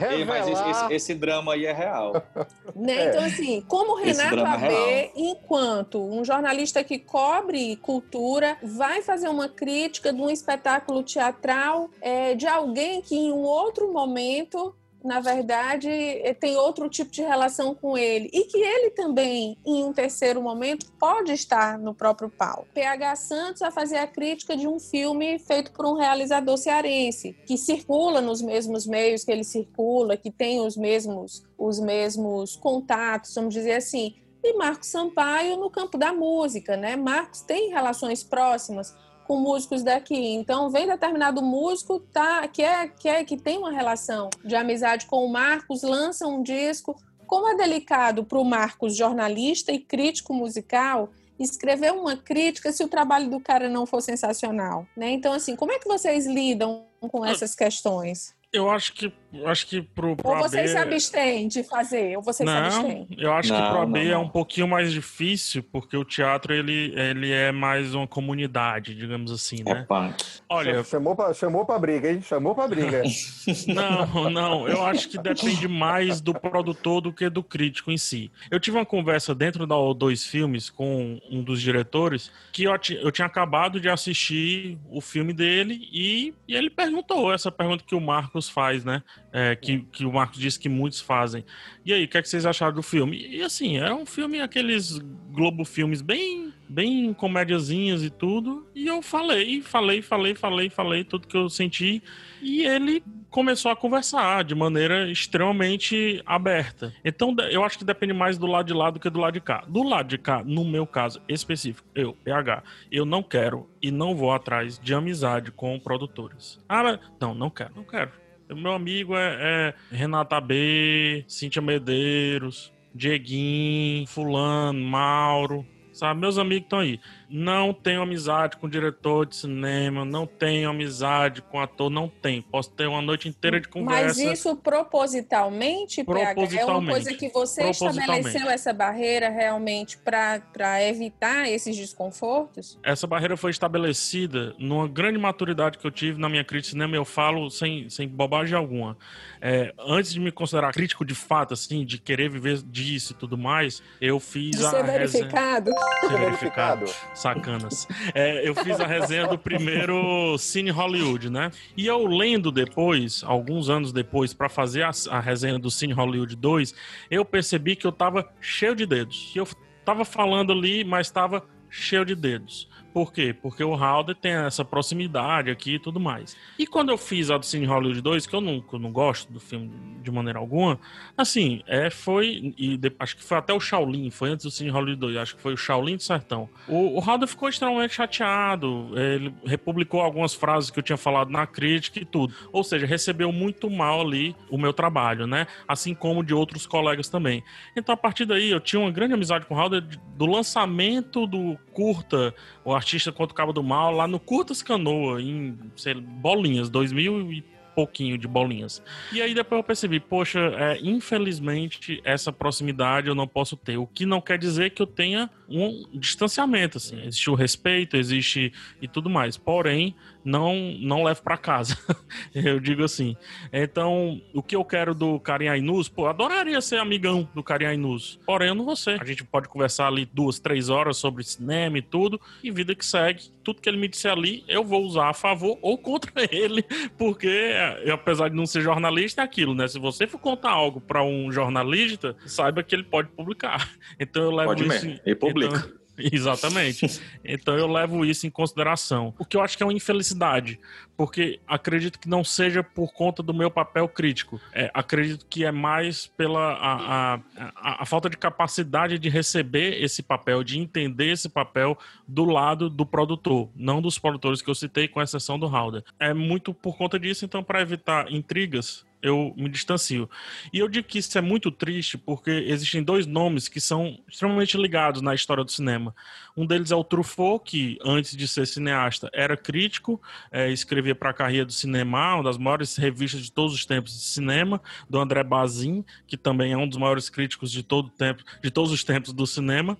Ei, mas esse, esse, esse, drama aí é real. Né? É. Então, assim, como Renato AB, é enquanto um jornalista que cobre cultura, vai fazer uma crítica de um espetáculo teatral é, de alguém que em um outro momento na verdade, eh, tem outro tipo de relação com ele. E que ele também, em um terceiro momento, pode estar no próprio palco. PH Santos a fazer a crítica de um filme feito por um realizador cearense, que circula nos mesmos meios que ele circula, que tem os mesmos, os mesmos contatos, vamos dizer assim. E Marcos Sampaio no campo da música, né? Marcos tem relações próximas com músicos daqui. Então, vem determinado músico tá, que, é, que, é, que tem uma relação de amizade com o Marcos, lança um disco. Como é delicado para o Marcos, jornalista e crítico musical, escrever uma crítica se o trabalho do cara não for sensacional, né? Então, assim, como é que vocês lidam com essas questões? Eu acho que acho que pro, pro Ou você AB... se abstém de fazer, ou você não, se abstém. Eu acho não, que pro AB não, é um pouquinho mais difícil, porque o teatro ele, ele é mais uma comunidade, digamos assim, né? É Olha, chamou pra, chamou pra briga, hein? Chamou pra briga. não, não, eu acho que depende mais do produtor do que do crítico em si. Eu tive uma conversa dentro da dois filmes com um dos diretores que eu, eu tinha acabado de assistir o filme dele e, e ele perguntou essa pergunta que o Marcos faz, né? É, que, que o Marcos disse que muitos fazem. E aí, o que, é que vocês acharam do filme? E assim, é um filme, aqueles Globo Filmes bem, bem comédiazinhas e tudo. E eu falei, falei, falei, falei, falei tudo que eu senti. E ele começou a conversar de maneira extremamente aberta. Então, eu acho que depende mais do lado de lá do que do lado de cá. Do lado de cá, no meu caso específico, eu, PH, eu não quero e não vou atrás de amizade com produtores. Ah, não, não quero, não quero meu amigo é, é Renata B, Cíntia Medeiros, Dieguinho, Fulano, Mauro, sabe? Meus amigos estão aí. Não tenho amizade com diretor de cinema, não tenho amizade com ator, não tenho. Posso ter uma noite inteira de conversa. Mas isso propositalmente, PH, é uma coisa que você estabeleceu essa barreira realmente para evitar esses desconfortos? Essa barreira foi estabelecida numa grande maturidade que eu tive na minha crítica de cinema, eu falo sem, sem bobagem alguma. É, antes de me considerar crítico de fato, assim, de querer viver disso e tudo mais, eu fiz de a. Ser verificado. Resenha... Ser verificado. Sacanas. É, eu fiz a resenha do primeiro Cine Hollywood, né? E eu lendo depois, alguns anos depois, para fazer a, a resenha do Cine Hollywood 2, eu percebi que eu tava cheio de dedos. Eu tava falando ali, mas tava cheio de dedos. Por quê? Porque o Halder tem essa proximidade aqui e tudo mais. E quando eu fiz a do Cine Hollywood 2, que eu não, eu não gosto do filme de maneira alguma, assim, é, foi. E de, acho que foi até o Shaolin, foi antes do Cine Hollywood 2, acho que foi o Shaolin do Sertão. O, o Halder ficou extremamente chateado. Ele republicou algumas frases que eu tinha falado na crítica e tudo. Ou seja, recebeu muito mal ali o meu trabalho, né? Assim como de outros colegas também. Então, a partir daí, eu tinha uma grande amizade com o Halder do lançamento do curta o artista contra o Cabo do Mal lá no Curtas Canoa, em sei, bolinhas, 2000 e pouquinho de bolinhas. E aí depois eu percebi, poxa, é, infelizmente essa proximidade eu não posso ter. O que não quer dizer que eu tenha um distanciamento, assim. Existe o respeito, existe e tudo mais. Porém, não não levo para casa. eu digo assim. Então, o que eu quero do Karim Ainus, pô, adoraria ser amigão do Karim Ainus. Porém, eu não vou ser. A gente pode conversar ali duas, três horas sobre cinema e tudo, e vida que segue. Tudo que ele me disser ali, eu vou usar a favor ou contra ele, porque eu, apesar de não ser jornalista, é aquilo, né? Se você for contar algo para um jornalista, saiba que ele pode publicar. Então eu levo pode isso. Mesmo. Ele publica. Então, Exatamente. Então eu levo isso em consideração. O que eu acho que é uma infelicidade, porque acredito que não seja por conta do meu papel crítico. É, acredito que é mais pela a, a, a, a, falta de capacidade de receber esse papel, de entender esse papel do lado do produtor, não dos produtores que eu citei, com exceção do Halder. É muito por conta disso, então, para evitar intrigas, eu me distancio. E eu digo que isso é muito triste porque existem dois nomes que são extremamente ligados na história do cinema. Um deles é o Truffaut, que antes de ser cineasta era crítico, é, escrevia para a Carreira do Cinema, uma das maiores revistas de todos os tempos de cinema, do André Bazin, que também é um dos maiores críticos de todo tempo, de todos os tempos do cinema.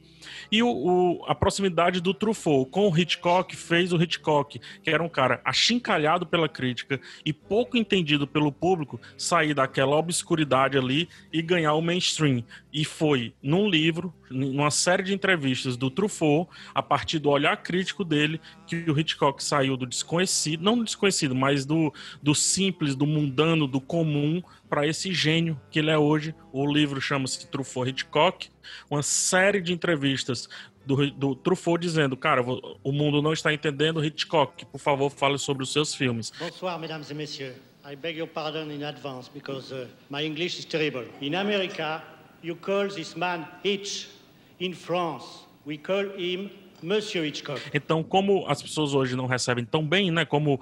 E o, o, a proximidade do Truffaut com o Hitchcock fez o Hitchcock, que era um cara achincalhado pela crítica e pouco entendido pelo público, sair daquela obscuridade ali e ganhar o mainstream. E foi num livro, numa série de entrevistas do Truffaut, a partir do olhar crítico dele, que o Hitchcock saiu do desconhecido, não do desconhecido, mas do, do simples, do mundano, do comum, para esse gênio que ele é hoje. O livro chama-se Truffaut Hitchcock, uma série de entrevistas do, do Truffaut dizendo, cara, o mundo não está entendendo Hitchcock, por favor, fale sobre os seus filmes. Bonsoir, mesdames et messieurs. I beg your pardon in advance because uh, my English is terrible. In America, you call this man Hitch. In France, we call him. Então, como as pessoas hoje não recebem tão bem, né? Como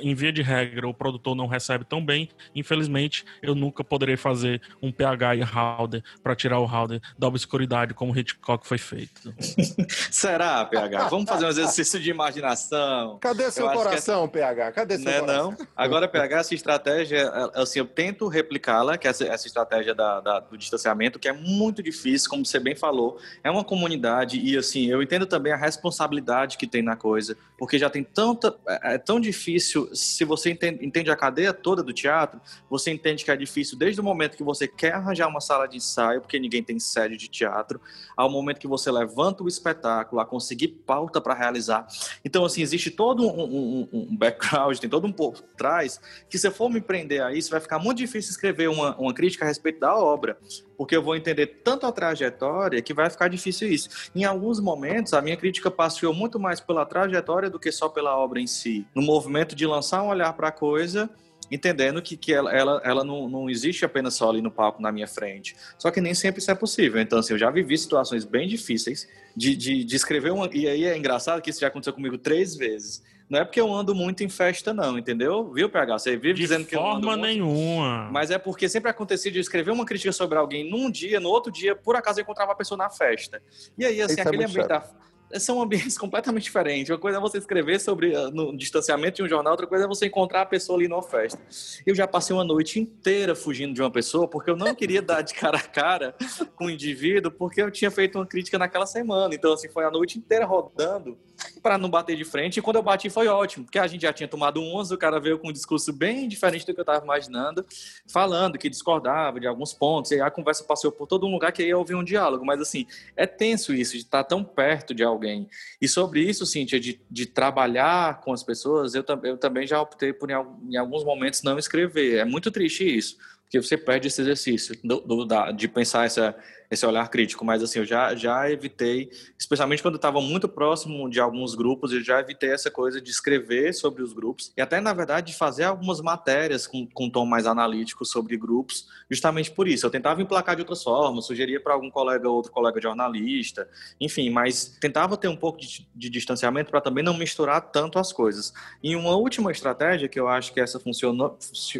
em via de regra o produtor não recebe tão bem, infelizmente eu nunca poderei fazer um PH e Halder para tirar o Halder da obscuridade como Hitchcock foi feito. Será, PH? Vamos fazer um exercício de imaginação. Cadê seu Eu que coração, PH? Cadê seu Né, coração? não? Agora, PH, essa estratégia, é, assim, eu tento replicá-la, que é essa, essa estratégia da- da- do distanciamento, que é muito difícil, como você bem falou. É uma comunidade e, assim, eu entendo também a responsabilidade que tem na coisa, porque já tem tanta... É, é tão difícil, se você entende, entende a cadeia toda do teatro, você entende que é difícil desde o momento que você quer arranjar uma sala de ensaio, porque ninguém tem sede de teatro, ao momento que você levanta o espetáculo, a conseguir pauta para realizar. Então, assim, existe todo um, um- um background, tem todo um por trás, que se for me prender a isso, vai ficar muito difícil escrever uma, uma crítica a respeito da obra, porque eu vou entender tanto a trajetória que vai ficar difícil isso. Em alguns momentos, a minha crítica passeou muito mais pela trajetória do que só pela obra em si. No movimento de lançar um olhar para a coisa entendendo que, que ela, ela, ela não, não existe apenas só ali no palco na minha frente. Só que nem sempre isso é possível. Então, assim, eu já vivi situações bem difíceis de, de, de escrever uma. E aí é engraçado que isso já aconteceu comigo três vezes. Não é porque eu ando muito em festa, não, entendeu? Viu, PH? Você vive De dizendo que eu ando forma nenhuma. Mas é porque sempre acontecia de eu escrever uma crítica sobre alguém num dia, no outro dia, por acaso eu encontrava a pessoa na festa. E aí, assim, Isso é aquele muito ambiente da, são ambientes completamente diferentes. Uma coisa é você escrever sobre uh, no distanciamento de um jornal, outra coisa é você encontrar a pessoa ali numa festa. Eu já passei uma noite inteira fugindo de uma pessoa porque eu não queria dar de cara a cara com o indivíduo porque eu tinha feito uma crítica naquela semana. Então, assim, foi a noite inteira rodando para não bater de frente. E quando eu bati foi ótimo, porque a gente já tinha tomado umas, o cara veio com um discurso bem diferente do que eu estava imaginando, falando que discordava de alguns pontos, e a conversa passou por todo um lugar que aí eu ouvi um diálogo. Mas assim, é tenso isso, de estar tão perto de alguém. E sobre isso, Cíntia, de, de trabalhar com as pessoas, eu, eu também já optei por, em alguns momentos, não escrever. É muito triste isso, porque você perde esse exercício do, do, da, de pensar essa esse olhar crítico, mas assim, eu já, já evitei, especialmente quando estava muito próximo de alguns grupos, eu já evitei essa coisa de escrever sobre os grupos e até, na verdade, de fazer algumas matérias com, com tom mais analítico sobre grupos, justamente por isso. Eu tentava emplacar de outras formas, sugeria para algum colega ou outro colega jornalista, enfim, mas tentava ter um pouco de, de distanciamento para também não misturar tanto as coisas. E uma última estratégia que eu acho que essa funcionou,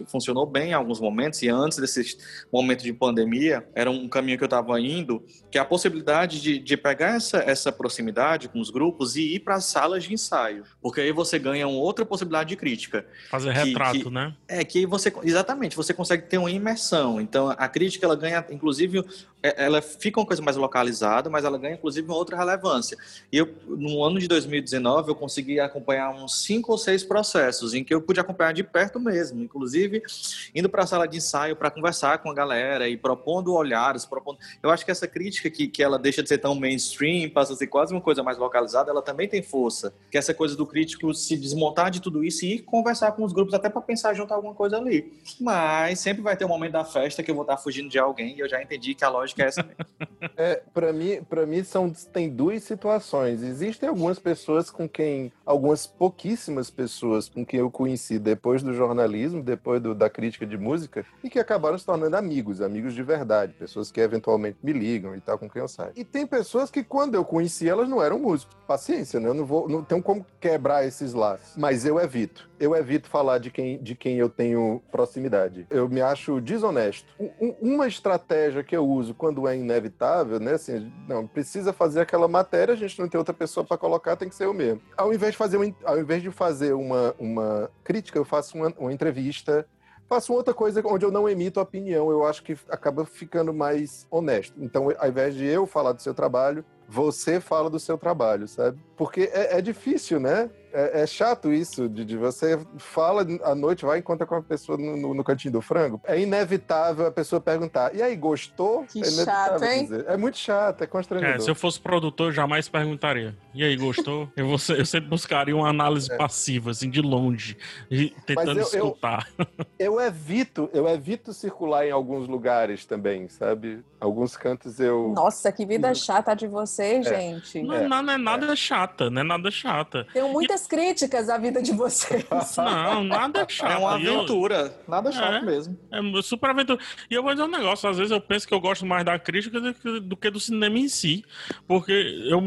funcionou bem em alguns momentos, e antes desse momento de pandemia, era um caminho que eu estava indo, que é a possibilidade de, de pegar essa, essa proximidade com os grupos e ir para as salas de ensaio, porque aí você ganha uma outra possibilidade de crítica. Fazer que, retrato, que, né? É, que você, exatamente, você consegue ter uma imersão. Então, a crítica, ela ganha, inclusive, ela fica uma coisa mais localizada, mas ela ganha, inclusive, uma outra relevância. E eu, no ano de 2019, eu consegui acompanhar uns cinco ou seis processos em que eu pude acompanhar de perto mesmo, inclusive indo para a sala de ensaio para conversar com a galera e propondo olhares, propondo... Eu acho que essa crítica que, que ela deixa de ser tão mainstream, passa a ser quase uma coisa mais localizada, ela também tem força. Que é essa coisa do crítico se desmontar de tudo isso e ir conversar com os grupos até para pensar junto alguma coisa ali. Mas sempre vai ter um momento da festa que eu vou estar fugindo de alguém e eu já entendi que a lógica mesmo. É, para mim, para mim são tem duas situações. Existem algumas pessoas com quem, algumas pouquíssimas pessoas com quem eu conheci depois do jornalismo, depois do, da crítica de música, e que acabaram se tornando amigos, amigos de verdade, pessoas que eventualmente me ligam e tal, com quem eu saio. E tem pessoas que, quando eu conheci, elas não eram músicos. Paciência, né? Eu não vou, não tenho como quebrar esses laços. Mas eu evito. Eu evito falar de quem, de quem eu tenho proximidade. Eu me acho desonesto. Um, uma estratégia que eu uso quando é inevitável, né? Assim, não, precisa fazer aquela matéria, a gente não tem outra pessoa para colocar, tem que ser eu mesmo. Ao invés de fazer, um, ao invés de fazer uma, uma crítica, eu faço uma, uma entrevista faço outra coisa onde eu não emito opinião. Eu acho que acaba ficando mais honesto. Então, ao invés de eu falar do seu trabalho, você fala do seu trabalho, sabe? Porque é, é difícil, né? É, é, chato isso, de, de, você fala à noite, vai e encontra com a pessoa no, no, no, cantinho do frango. É inevitável a pessoa perguntar, e aí, gostou? Que é chato, hein? Dizer. É muito chato, é constrangedor. É, se eu fosse produtor, eu jamais perguntaria. E aí, gostou? eu, vou, eu sempre buscaria uma análise é. passiva, assim, de longe, tentando eu, escutar. Eu, eu, evito, eu evito circular em alguns lugares também, sabe? Alguns cantos eu... Nossa, que vida chata de você, é. gente. Não, não, não é nada chata, não é nada chata. Tenho muitas críticas à vida de vocês. Não, nada chato. É uma aventura. Eu... Nada chato é, mesmo. É super aventura. E eu vou dizer um negócio, às vezes eu penso que eu gosto mais da crítica do, que do cinema em si. Porque eu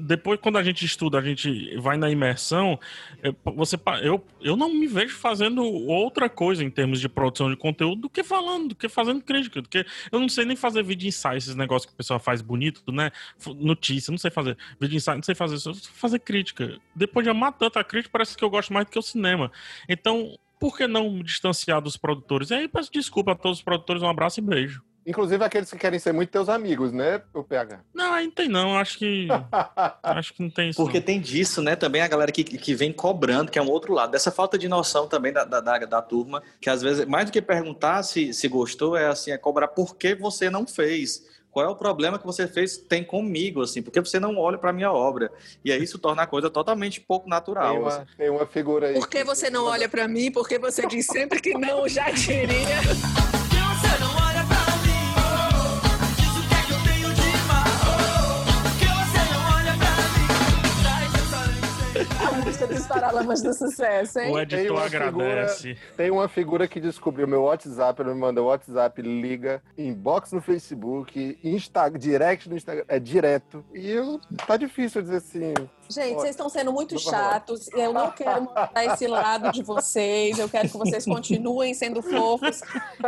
depois, quando a gente estuda, a gente vai na imersão, é, você, eu, eu não me vejo fazendo outra coisa em termos de produção de conteúdo do que falando, do que fazendo crítica, do que eu não sei nem fazer vídeo ensaio, esses negócios que o pessoal faz bonito, né? Notícia, não sei fazer vídeo ensaio, não sei fazer isso, fazer crítica. Depois de amar tanto a crítica, parece que eu gosto mais do que o cinema. Então, por que não me distanciar dos produtores? E aí peço desculpa a todos os produtores, um abraço e beijo. Inclusive aqueles que querem ser muito teus amigos, né, o PH? Não, aí não tem não, acho que acho que não tem isso. Porque não. tem disso, né, também a galera que, que vem cobrando, que é um outro lado, dessa falta de noção também da, da, da, da turma, que às vezes, mais do que perguntar se, se gostou, é assim, é cobrar por que você não fez qual é o problema que você fez tem comigo, assim, porque você não olha para minha obra. E aí isso torna a coisa totalmente pouco natural. Tem uma, assim. tem uma figura aí. Por que você não olha para mim? Porque você diz sempre que não, já diria. música do Estará Paralamas do Sucesso, hein? O Tem editor uma, figura, agradece. tem uma figura que descobriu meu WhatsApp, ele me manda WhatsApp, liga, inbox no Facebook, Insta, direct no Instagram, é direto. E eu, tá difícil dizer assim. Gente, vocês estão sendo muito chatos. Eu não quero mostrar esse lado de vocês. Eu quero que vocês continuem sendo fofos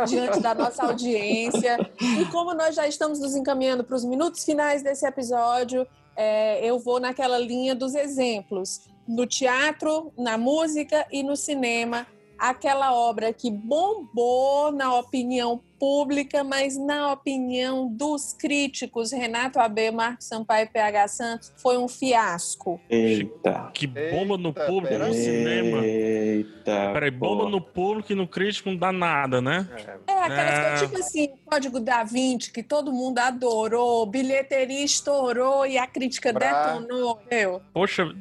diante da nossa audiência. E como nós já estamos nos encaminhando para os minutos finais desse episódio, é, eu vou naquela linha dos exemplos. No teatro, na música e no cinema, aquela obra que bombou na opinião pública, mas na opinião dos críticos, Renato AB, Marcos Sampaio e PH Santos, foi um fiasco. Eita. Que bomba no Eita, público no peraí. cinema. Eita. Peraí, bomba pô. no público e no crítico não dá nada, né? É, aquelas É. coisas tipo assim, Código da Vinci, que todo mundo adorou, bilheteria estourou e a crítica Bra- detonou. Eu. Poxa,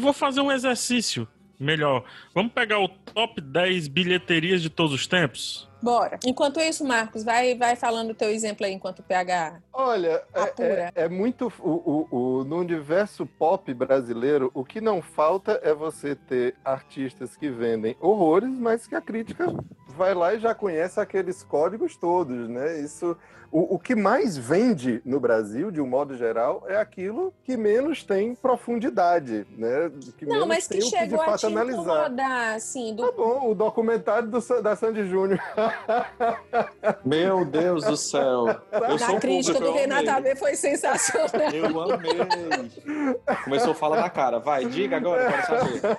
vou fazer um exercício melhor. Vamos pegar o top 10 bilheterias de todos os tempos? Bora. Enquanto isso, Marcos, vai, vai falando o teu exemplo aí enquanto o PH. Olha, é- é, é muito. O, o- o- no universo pop brasileiro, o que não falta é você ter artistas que vendem horrores, mas que a crítica vai lá e já conhece aqueles códigos todos, né? Isso. O, o que mais vende no Brasil, de um modo geral, é aquilo que menos tem profundidade, né? Que Não, menos mas tem que o que de chegou a te analisar. incomodar, assim, do Tá bom, o documentário do da Sandy Júnior. Meu Deus do céu. Eu sou Na crítica público, do eu Renato amei. AB foi sensacional. Eu amei. Começou a falar na cara. Vai, diga agora, eu quero saber.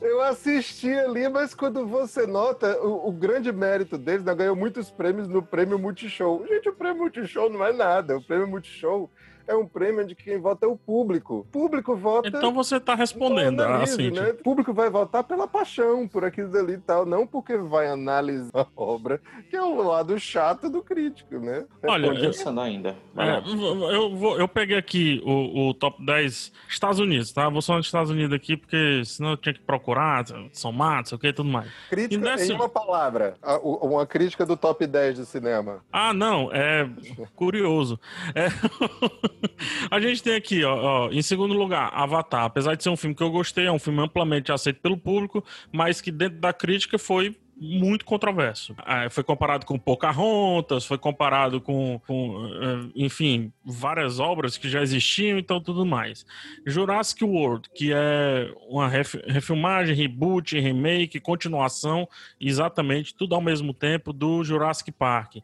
Eu assisti ali, mas quando você nota, o, o grande mérito deles, né, ganhou muitos prêmios no prêmio Multishow. Gente, o prêmio Multishow não é nada. O prêmio Multishow é um prêmio de quem vota é o público. O público vota. Então você tá respondendo, Então, analise, Cintia. né? O público vai votar pela paixão por aquilo dali e tal, não porque vai analisar a obra, que é o lado chato do crítico, né? Olha, pensando ainda. É, eu, vou- eu peguei aqui o, o top 10 Estados Unidos, tá? Vou só nos Estados Unidos aqui, porque senão eu tinha que procurar, somar, não sei o que e tudo mais. Crítica nessa- em uma palavra. Uma crítica do top 10 do cinema. Ah, não, é curioso. É, a gente tem aqui, ó, ó, em segundo lugar, Avatar. Apesar de ser um filme que eu gostei, é um filme amplamente aceito pelo público, mas que dentro da crítica foi muito controverso. Ah, foi comparado com Pocahontas, foi comparado com, com, eh, enfim, várias obras que já existiam, então tudo mais. Jurassic World, que é uma ref- refilmagem, reboot, remake, continuação, exatamente tudo ao mesmo tempo do Jurassic Park.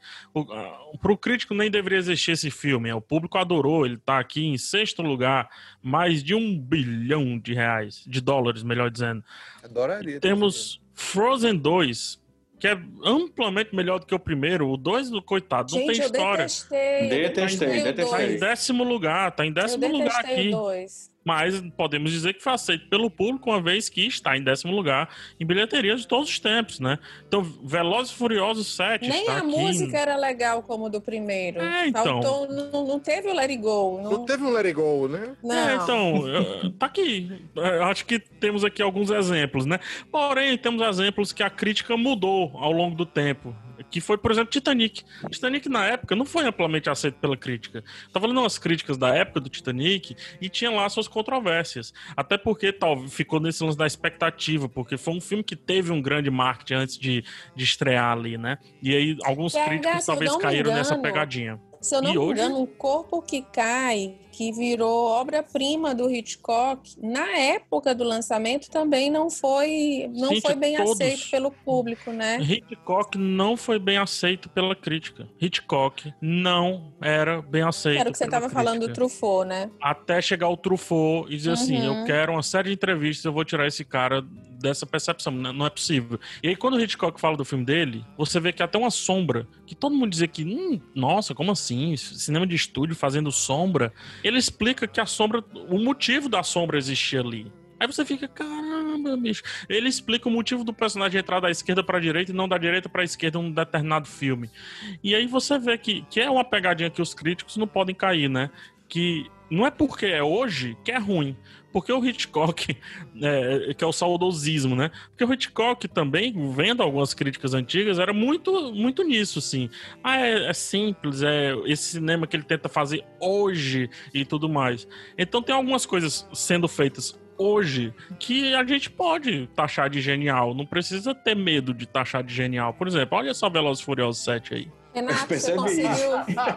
Para o crítico nem deveria existir esse filme. O público adorou. Ele está aqui em sexto lugar, mais de um bilhão de reais, de dólares, melhor dizendo. Adoraria. Temos Frozen 2, que é amplamente melhor do que o primeiro. O 2, coitado, não Gente, tem eu história. detestei. eu Detestei, o detestei. Tá em dois. décimo lugar, tá em Eu décimo lugar detestei aqui. o dois. Mas podemos dizer que foi aceito pelo público, uma vez que está em décimo lugar em bilheterias de todos os tempos, né? Então, Velozes e Furiosos 7 Nem está a aqui. música era legal como do primeiro. É, então. Faltou, não, não teve o Let It Go. Não, Não teve um Let It Go, né? não. É, então, tá aqui. Eu acho que temos aqui alguns exemplos, né? Porém, temos exemplos que a crítica mudou ao longo do tempo. Que foi, por exemplo, Titanic. Titanic, na época, não foi amplamente aceito pela crítica. Tava lendo umas críticas da época do Titanic e tinha lá suas controvérsias. Até porque tal, ficou nesse lance da expectativa, porque foi um filme que teve um grande marketing antes de, de estrear ali, né? E aí, alguns E críticos talvez caíram nessa engano, pegadinha. Se eu não E me hoje? engano, um corpo que cai, que virou obra-prima do Hitchcock, na época do lançamento também não foi, não Gente, foi bem todos. aceito pelo público, né? Hitchcock não foi bem aceito pela crítica. Hitchcock não era bem aceito. Era o que você estava falando do. Truffaut, né? Até chegar o Truffaut e dizer assim: Uhum. eu quero uma série de entrevistas, eu vou tirar esse cara dessa percepção. Não não é possível. E aí, quando o Hitchcock fala do filme dele, você vê que até uma sombra, que todo mundo dizia que, hum, nossa, como assim? Cinema de estúdio fazendo sombra. Ele explica que a sombra, o motivo da sombra existir ali. Aí você fica, caramba, bicho. Ele explica o motivo do personagem entrar da esquerda pra direita e não da direita pra esquerda em um determinado filme. E aí você vê que, que é uma pegadinha que os críticos não podem cair, né? Que não é porque é hoje que é ruim. Porque o Hitchcock, é, que é o saudosismo, né? Porque o Hitchcock também, vendo algumas críticas antigas, era muito, muito nisso, assim. Ah, é, é simples, é esse cinema que ele tenta fazer hoje e tudo mais. Então tem algumas coisas sendo feitas hoje que a gente pode taxar de genial. Não precisa ter medo de taxar de genial. Por exemplo, olha só Velozes e Furiosos 7 aí. Renato, você conseguiu,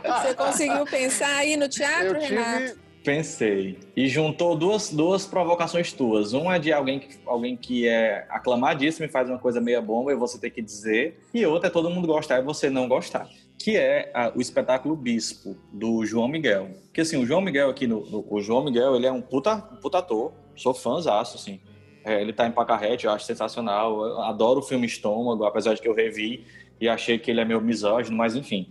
você conseguiu pensar aí no teatro, tive... Renato? Pensei. E juntou duas, duas provocações tuas. Uma é de alguém que, alguém que é aclamadíssimo e faz uma coisa meia bomba e você tem que dizer. E outra é todo mundo gostar e você não gostar. Que é a, o espetáculo Bispo, do João Miguel. Que assim, o João Miguel aqui, no, no o João Miguel, ele é um puta, puta ator. Sou fãzaço, assim. É, ele tá em Pacarrete, eu acho sensacional. Eu adoro o filme Estômago, apesar de que eu revi e achei que ele é meio misógino, mas enfim.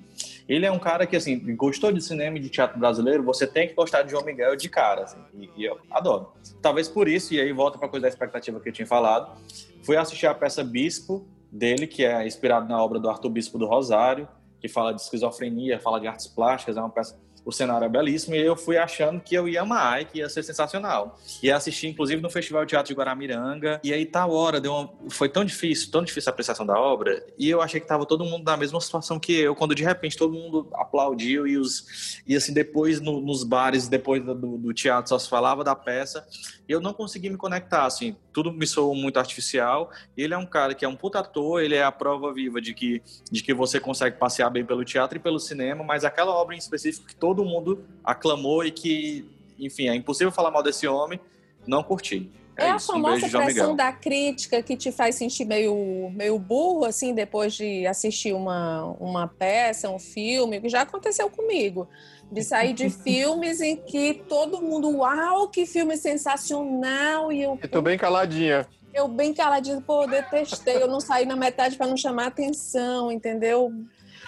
Ele é um cara que, assim, gostou de cinema e de teatro brasileiro, você tem que gostar de João Miguel de cara, assim, e, e eu adoro. Talvez por isso, e aí volta para coisa da expectativa que eu tinha falado, fui assistir a peça Bispo, dele, que é inspirado na obra do Arthur Bispo do Rosário, que fala de esquizofrenia, fala de artes plásticas, é uma peça o cenário é belíssimo e eu fui achando que eu ia amar e que ia ser sensacional. E assisti, inclusive, no Festival de Teatro de Guaramiranga. E aí, tal hora, deu uma... foi tão difícil, tão difícil a apreciação da obra. E eu achei que tava todo mundo na mesma situação que eu, quando de repente todo mundo aplaudiu e, os... e assim, depois no, nos bares, depois do, do teatro, só se falava da peça. E eu não consegui me conectar, assim, tudo me soou muito artificial. Ele é um cara que é um puta ator, ele é a prova viva de que, de que você consegue passear bem pelo teatro e pelo cinema, mas aquela obra em específico que todo mundo aclamou e que, enfim, é impossível falar mal desse homem, não curti. É, é a famosa um pressão da crítica que te faz sentir meio, meio burro, assim, depois de assistir uma, uma peça, um filme, que já aconteceu comigo. De sair de filmes em que todo mundo, uau, que filme sensacional! E eu. E tô bem caladinha. Eu bem caladinha, pô, detestei. Eu não saí na metade para não chamar atenção, entendeu?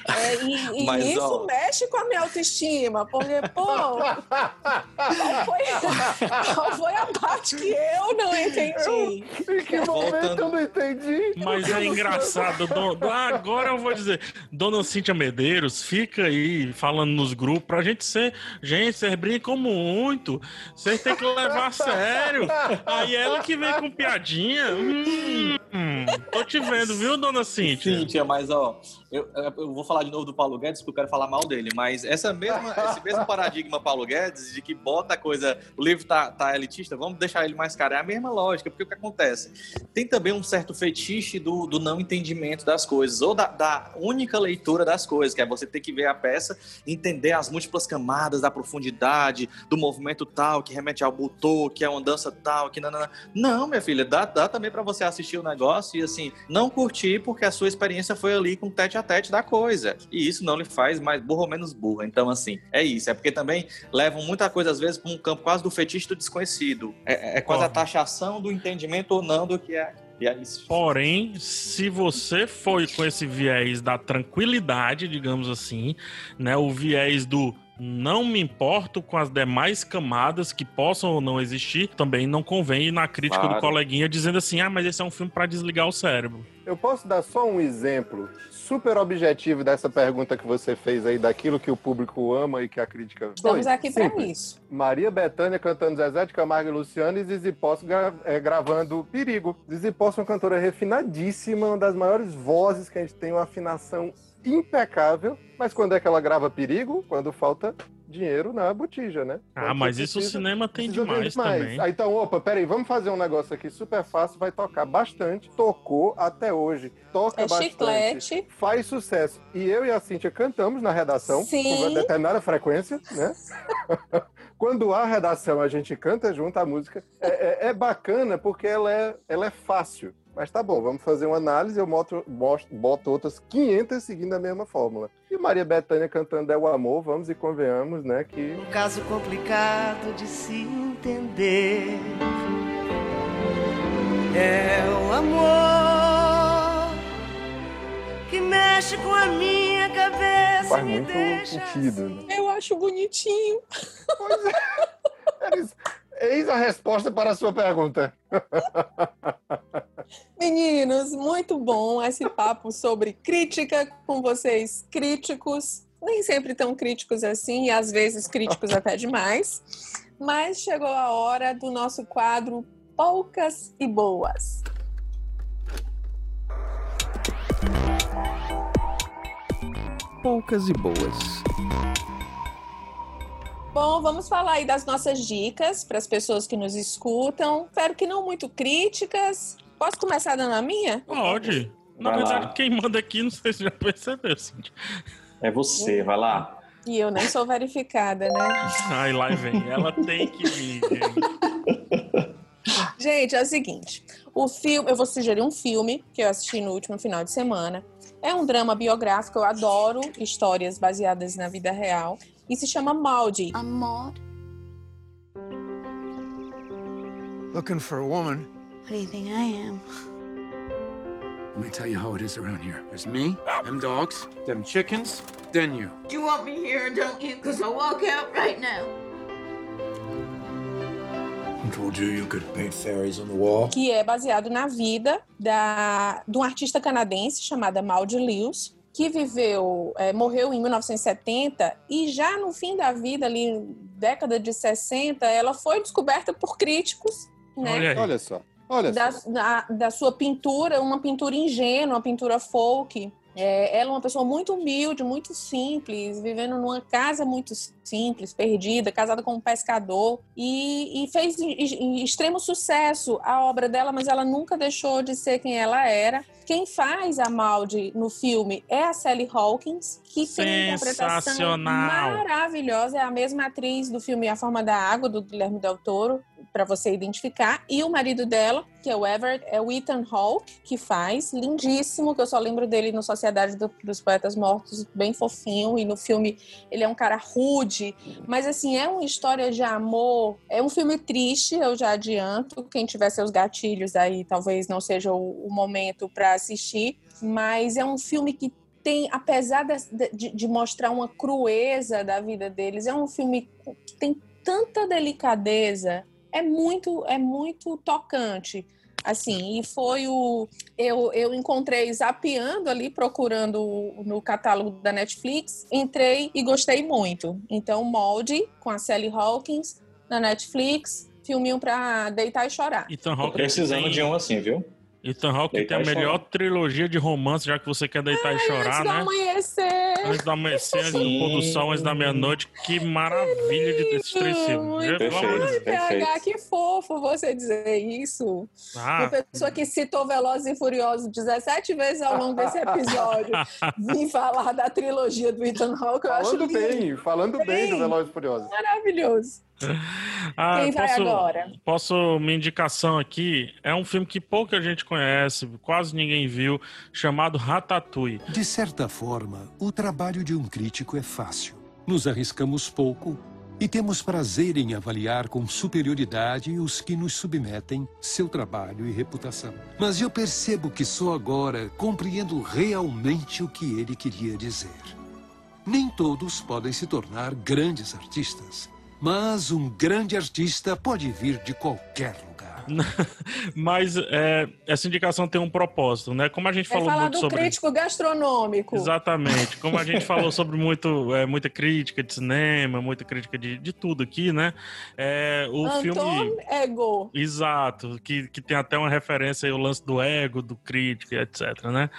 É, e, e Mas, isso ó... mexe com a minha autoestima, porque, pô, qual foi, qual foi a parte que eu não entendi? Eu, em que momento eu não entendi? Mas é engraçado, do, agora eu vou dizer, Dona Cíntia Medeiros, fica aí falando nos grupos pra gente ser, gente, vocês brincam muito, vocês têm que levar a sério. Aí ela que vem com piadinha, hum, hum, tô te vendo, viu, Dona Cíntia? Cíntia, mas ó, eu, eu, vou falar de novo do Paulo Guedes porque eu quero falar mal dele, mas essa mesma, esse mesmo paradigma Paulo Guedes de que bota a coisa, o livro tá, tá elitista, vamos deixar ele mais caro, é a mesma lógica, porque o que acontece? Tem também um certo fetiche do, do não entendimento das coisas, ou da, da única leitura das coisas, que é você ter que ver a peça, entender as múltiplas camadas da profundidade, do movimento tal, que remete ao butô, que é uma dança tal, que não, não, não. não minha filha, dá, dá também para você assistir o negócio e assim, não curtir porque a sua experiência foi ali com tete a tete da coisa. E isso não lhe faz mais burro ou menos burro. Então, assim, é isso. É porque também levam muita coisa, às vezes, para um campo quase do fetiche do desconhecido. É, é quase oh. a taxação do entendimento ou não do que é é Porém, se você foi com esse viés da tranquilidade, digamos assim, né, o viés do não me importo com as demais camadas que possam ou não existir, também não convém ir na crítica claro. do coleguinha dizendo assim: ah, mas esse é um filme para desligar o cérebro. Eu posso dar só um exemplo super objetivo dessa pergunta que você fez aí, daquilo que o público ama e que a crítica. Estamos aqui para isso. Maria Bethânia cantando Zezé de Camargo e Luciano e Zizi Posse gra é, gravando Perigo. Zizi Posse é uma cantora refinadíssima, uma das maiores vozes que a gente tem, uma afinação impecável. Mas quando é que ela grava Perigo? Quando falta dinheiro na botija, né? Ah, Quando mas isso precisa, o cinema tem demais, demais, também. Aí, então, opa, peraí, vamos fazer um negócio aqui super fácil, vai tocar bastante, tocou até hoje, toca é bastante, chiclete. faz sucesso. E eu e a Cíntia cantamos na redação, Sim. com determinada frequência, né? Quando há redação, a gente canta junto a música. É, é, é bacana porque ela é, ela é fácil. Mas tá bom, vamos fazer uma análise, eu mostro, mostro, boto outras 500 seguindo a mesma fórmula. E Maria Bethânia cantando É o Amor, vamos e convenhamos, né, que... Um caso complicado de se entender É o amor que mexe com a minha cabeça Faz muito sentido. Assim. Né? Eu acho bonitinho. Pois é. Eis a resposta para a sua pergunta. Meninos, muito bom esse papo sobre crítica com vocês, críticos, nem sempre tão críticos assim, e às vezes críticos até demais. Mas chegou a hora do nosso quadro Poucas e Boas. Poucas e Boas. Bom, vamos falar aí das nossas dicas para as pessoas que nos escutam. Espero que não muito críticas. Posso começar dando a minha? Pode. Na Vai lá. verdade, quem manda aqui, não sei se já percebeu, Cintia. É você, vai lá. E eu nem sou verificada, né? Aí lá vem. Ela tem que vir, gente. Gente, é o seguinte: o filme, eu vou sugerir um filme que eu assisti no último final de semana. É um drama biográfico, eu adoro histórias baseadas na vida real. E se chama Maud. A Maud? Looking for a woman. What do you think I am? Let me tell you how it is around here. There's me, them dogs, them chickens, then you. You want me here, don't you? Because I'll walk out right now. Who told you you could paint fairies on the wall? que é baseado na vida da, de um artista canadense chamada Maud Lewis, que viveu, é, morreu em 1970 e já no fim da vida, ali, década de 60, ela foi descoberta por críticos, né? Olha só. Olha da, só. da, da sua pintura, uma pintura ingênua, uma pintura folk. É, ela é uma pessoa muito humilde, muito simples, vivendo numa casa muito simples, perdida, casada com um pescador, e, e fez em- em extremo sucesso a obra dela, mas ela nunca deixou de ser quem ela era. Quem faz a Maud no filme é a Sally Hawkins, que tem uma interpretação maravilhosa, é a mesma atriz do filme A Forma da Água, do Guilherme Del Toro, para você identificar. E o marido dela, que é o Everett, é o Ethan Hawke, que faz, lindíssimo, que eu só lembro dele no Sociedade do- dos Poetas Mortos, bem fofinho, e no filme ele é um cara rude, mas assim, é uma história de amor, é um filme triste, eu já adianto, quem tiver seus gatilhos aí, talvez não seja o, o momento para assistir, mas é um filme que tem, apesar de, de mostrar uma crueza da vida deles, é um filme que tem tanta delicadeza, é muito, é muito tocante. Assim, e foi o. Eu, eu encontrei zapeando ali, procurando no catálogo da Netflix, entrei e gostei muito. Então, Molde, com a Sally Hawkins, na Netflix, filminho pra deitar e chorar. Tô Hawke precisando tem- de um assim, viu? Ethan Hawke tem a melhor chorar. trilogia de romance, já que você quer deitar e chorar, Antes do né? amanhecer. Antes do amanhecer, antes do pôr do sol, antes da meia-noite. Que maravilha de desses três filmes. Muito Ai. PH, que fofo você dizer isso. Ah. Uma pessoa que citou Velozes e Furiosos 17 vezes ao longo desse episódio. Vim falar da trilogia do Ethan Hawke, eu acho Falando lindo. bem, falando bem do Velozes e Furiosos. Maravilhoso. Ah, Quem vai posso, agora? Posso, minha indicação aqui é um filme que pouca gente conhece, quase ninguém viu, chamado Ratatouille. De certa forma, o trabalho de um crítico é fácil. Nos arriscamos pouco e temos prazer em avaliar com superioridade os que nos submetem, seu trabalho e reputação. Mas eu percebo que só agora compreendo realmente o que ele queria dizer. Nem todos podem se tornar grandes artistas, mas um grande artista pode vir de qualquer lugar. Mas é, essa indicação tem um propósito, né? Como a gente Vai falou falar muito do sobre. crítico gastronômico. Exatamente. Como a gente falou sobre muito, é, muita crítica de cinema, muita crítica de, de tudo aqui, né? É, o Anton filme. Ego. Exato, que, que tem até uma referência aí, o lance do ego, do crítico, etc, né?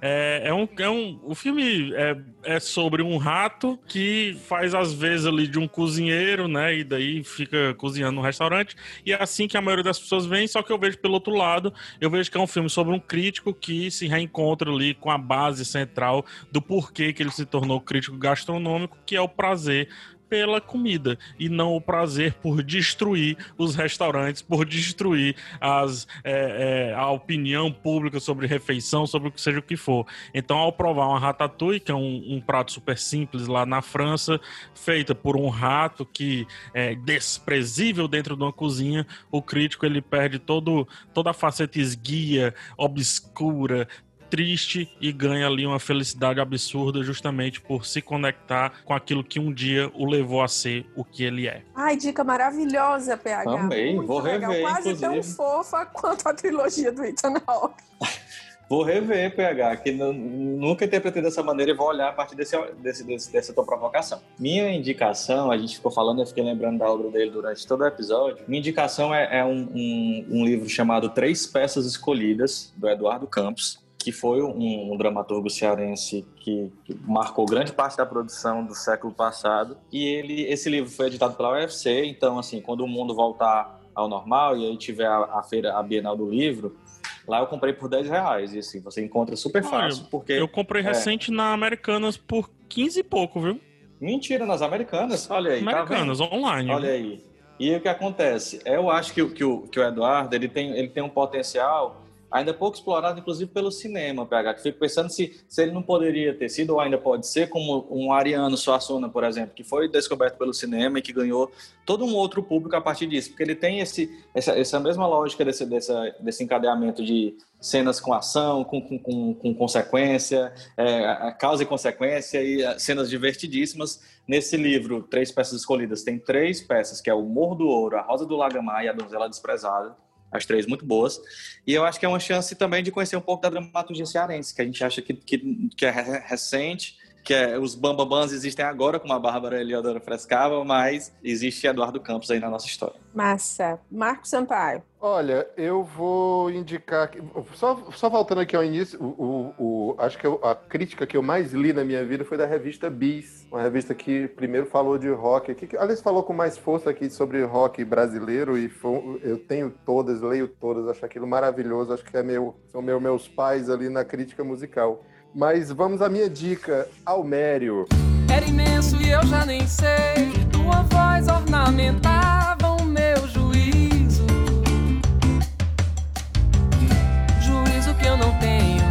É, é um, é um, o filme é, é sobre um rato que faz às vezes ali de um cozinheiro, né? E daí fica cozinhando no restaurante. E é assim que a maioria das pessoas vem, só que eu vejo pelo outro lado, eu vejo que é um filme sobre um crítico que se reencontra ali com a base central do porquê que ele se tornou crítico gastronômico, que é o prazer pela comida e não o prazer por destruir os restaurantes, por destruir as, é, é, a opinião pública sobre refeição, sobre o que seja o que for. Então, ao provar uma ratatouille, que é um, um prato super simples lá na França, feita por um rato que é desprezível dentro de uma cozinha, o crítico ele perde todo, toda a faceta esguia, obscura, triste e ganha ali uma felicidade absurda justamente por se conectar com aquilo que um dia o levou a ser o que ele é. Ai, dica maravilhosa, PH. Amei, Muito vou legal. rever, Quase tão inclusive. fofa quanto a trilogia do Ethan Hawke. Vou rever, PH, que nu- nunca interpretei dessa maneira e vou olhar a partir desse, desse- desse- dessa tua provocação. Minha indicação, a gente ficou falando, eu fiquei lembrando da obra dele durante todo o episódio. Minha indicação é, é um, um- um livro chamado Três Peças Escolhidas, do Eduardo Campos, que foi um, um dramaturgo cearense que, que, marcou grande parte da produção do século passado. E ele, esse livro foi editado pela UFC, então, assim, quando o mundo voltar ao normal e aí tiver a, a feira, a Bienal do Livro, Lá eu comprei por 10 reais. E assim, você encontra super fácil. porque Eu comprei é, recente na Americanas por 15 e pouco, viu? Mentira, nas Americanas. Olha aí. tá Americanas, vendo? online. Olha aí. E o que acontece? Eu acho que, o- que, o, que o Eduardo ele tem, ele tem um potencial ainda pouco explorado, inclusive pelo cinema, PH. Fico pensando se, se ele não poderia ter sido, ou ainda pode ser, como um Ariano Suassuna, por exemplo, que foi descoberto pelo cinema e que ganhou todo um outro público a partir disso. Porque ele tem esse, essa, essa mesma lógica desse, desse encadeamento de cenas com ação, com, com, com, com consequência, é, causa e consequência, e ah, cenas divertidíssimas. Nesse livro, Três Peças Escolhidas, tem três peças, que é o Morro do Ouro, a Rosa do Lagamar e a Donzela Desprezada. As três muito boas. E eu acho que é uma chance também de conhecer um pouco da dramaturgia cearense, que a gente acha que, que, que é re- recente, que é, os bambambans existem agora, como a Bárbara Eliodora Frescava, mas existe Eduardo Campos aí na nossa história. Massa. Marco Sampaio. Olha, eu vou indicar. aqui- Só, só voltando aqui ao início, o, o- o- acho que eu- a crítica que eu mais li na minha vida foi da revista Bis, uma revista que primeiro falou de rock, que, que aliás falou com mais força aqui sobre rock brasileiro e foi- eu tenho todas, leio todas, acho aquilo maravilhoso, acho que é meu, são meu, meus pais ali na crítica musical. Mas vamos à minha dica, Almério. Era imenso e eu já nem sei. Tua voz ornamentava o meu juízo. Juízo que eu não tenho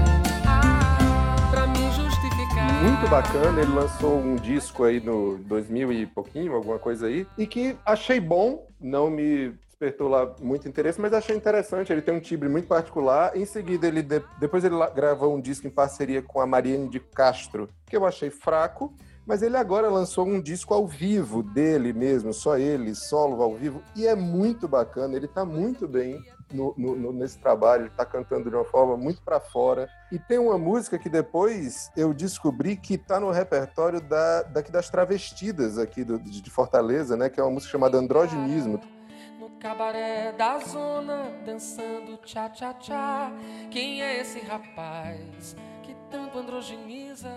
pra me justificar. muito bacana. Ele lançou um disco aí no 2000 e pouquinho, alguma coisa aí, e que achei bom, não me despertou lá muito interesse, mas achei interessante. Ele tem um timbre muito particular. Em seguida, ele de- depois ele gravou um disco em parceria com a Mariane de Castro, que eu achei fraco. Mas ele agora lançou um disco ao vivo dele mesmo, só ele, solo ao vivo, e é muito bacana. Ele tá muito bem no- no- nesse trabalho, ele tá cantando de uma forma muito para fora. E tem uma música que depois eu descobri que tá no repertório da, daqui das travestidas aqui do- de de Fortaleza, né? Que é uma música chamada Androginismo. No cabaré da zona, dançando tchá-tchá-tchá. Quem é esse rapaz que tanto androgeniza,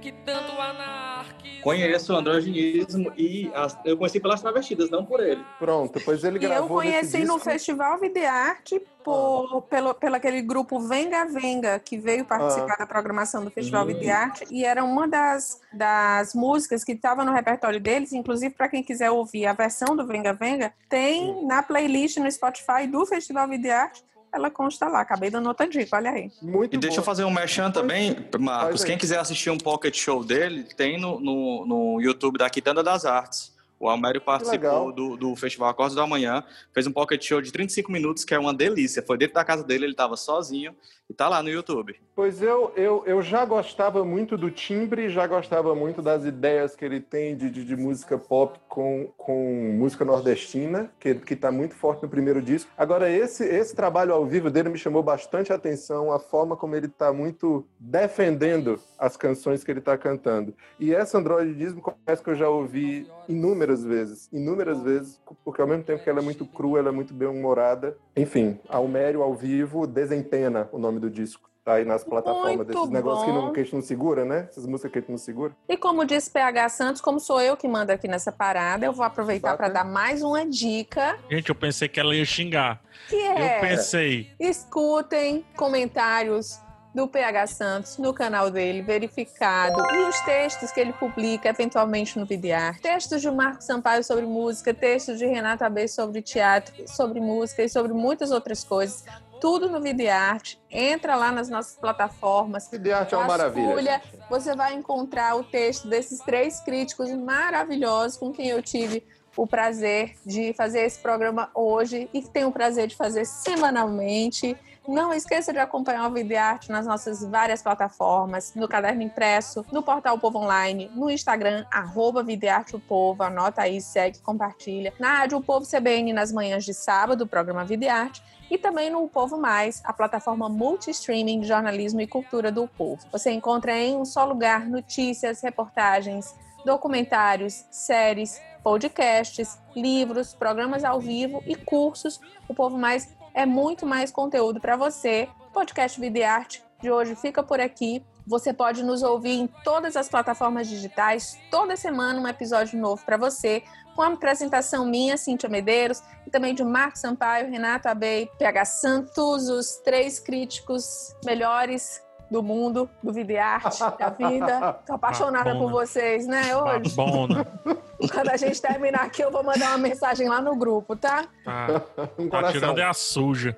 que tanto anarquiza? Conheço o androginismo e as- eu conheci pelas travestidas, não por ele. Pronto, depois ele E eu conheci no Festival Videarte por, pelo, pelo aquele grupo Venga Venga, que veio participar Ah. da programação do Festival Hum. Videarte, e era uma das, das músicas que estava no repertório deles, inclusive para quem quiser ouvir a versão do Venga Venga, tem na playlist no Spotify do Festival Videarte, ela consta lá, acabei dando outra dica, olha aí. Muito E deixa eu fazer um merchan também, Marcos. Faz aí. Quem quiser assistir um pocket show dele, tem no, no, no YouTube da Quitanda das Artes. O Almério participou do, do Festival Acordes da Manhã, fez um pocket show de 35 minutos, que é uma delícia. Foi dentro da casa dele, ele estava sozinho e tá lá no YouTube. Pois eu, eu, eu já gostava muito do timbre, já gostava muito das ideias que ele tem de, de, de música pop com, com música nordestina, que, que tá muito forte no primeiro disco. Agora, esse, esse trabalho ao vivo dele me chamou bastante atenção, a forma como ele tá muito defendendo as canções que ele tá cantando. E essa androidismo, confesso que eu já ouvi inúmeras vezes, inúmeras vezes, porque ao mesmo tempo que ela é muito crua, ela é muito bem-humorada. Enfim, Almério ao vivo, Desempena, o nome do disco. Tá aí nas plataformas Muito desses negócios que, não, que a gente não segura, né? Essas músicas que a gente não segura. E como disse PH Santos, como sou eu que mando aqui nessa parada, eu vou aproveitar para dar mais uma dica, Gente, eu pensei que ela ia xingar. que é... Eu pensei. Escutem comentários do PH Santos no canal dele, verificado, e os textos que ele publica eventualmente no Videar. Textos de Marco Sampaio sobre música, textos de Renato AB sobre teatro, sobre música e sobre muitas outras coisas. Tudo no Videarte. Entra lá nas nossas plataformas. Videarte é uma maravilha, vasculha, Você vai encontrar o texto desses três críticos maravilhosos com quem eu tive o prazer de fazer esse programa hoje e que tenho o prazer de fazer semanalmente. Não esqueça de acompanhar o Videarte nas nossas várias plataformas, no Caderno Impresso, no Portal Povo Online, no Instagram, arroba Videarte o Povo, anota aí, segue, compartilha. Na Rádio O Povo CBN nas manhãs de sábado, o programa Videarte, e também no O Povo Mais, a plataforma multi-streaming de jornalismo e cultura do povo. Você encontra em um só lugar notícias, reportagens, documentários, séries, podcasts, livros, programas ao vivo e cursos. O Povo Mais é muito mais conteúdo para você. Podcast Videarte de hoje fica por aqui. Você pode nos ouvir em todas as plataformas digitais. Toda semana um episódio novo para você, com a apresentação minha, Cíntia Medeiros, e também de Marcos Sampaio, Renato Abei, PH Santos, os três críticos melhores do mundo, do vida e arte, da vida. Tô apaixonada por vocês, né, hoje? Bom, né? Quando a gente terminar aqui, eu vou mandar uma mensagem lá no grupo, tá? Tá, Um tá tirando é a suja.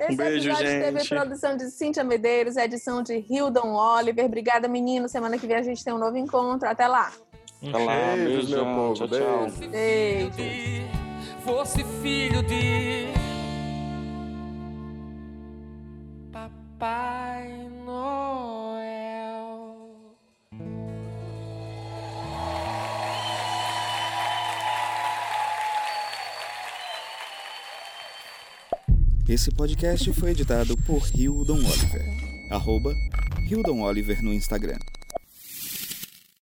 Esse Um beijo, episódio teve gente. produção de Cíntia Medeiros, edição de Hildon Oliver. Obrigada, menino. Semana que vem a gente tem um novo encontro. Até lá. Até lá, Beijos, meu povo, tchau, tchau. beijo. Beijo. Fosse filho de Papai Noel. Esse podcast foi editado por Hildon Oliver. Arroba Hildon Oliver no Instagram.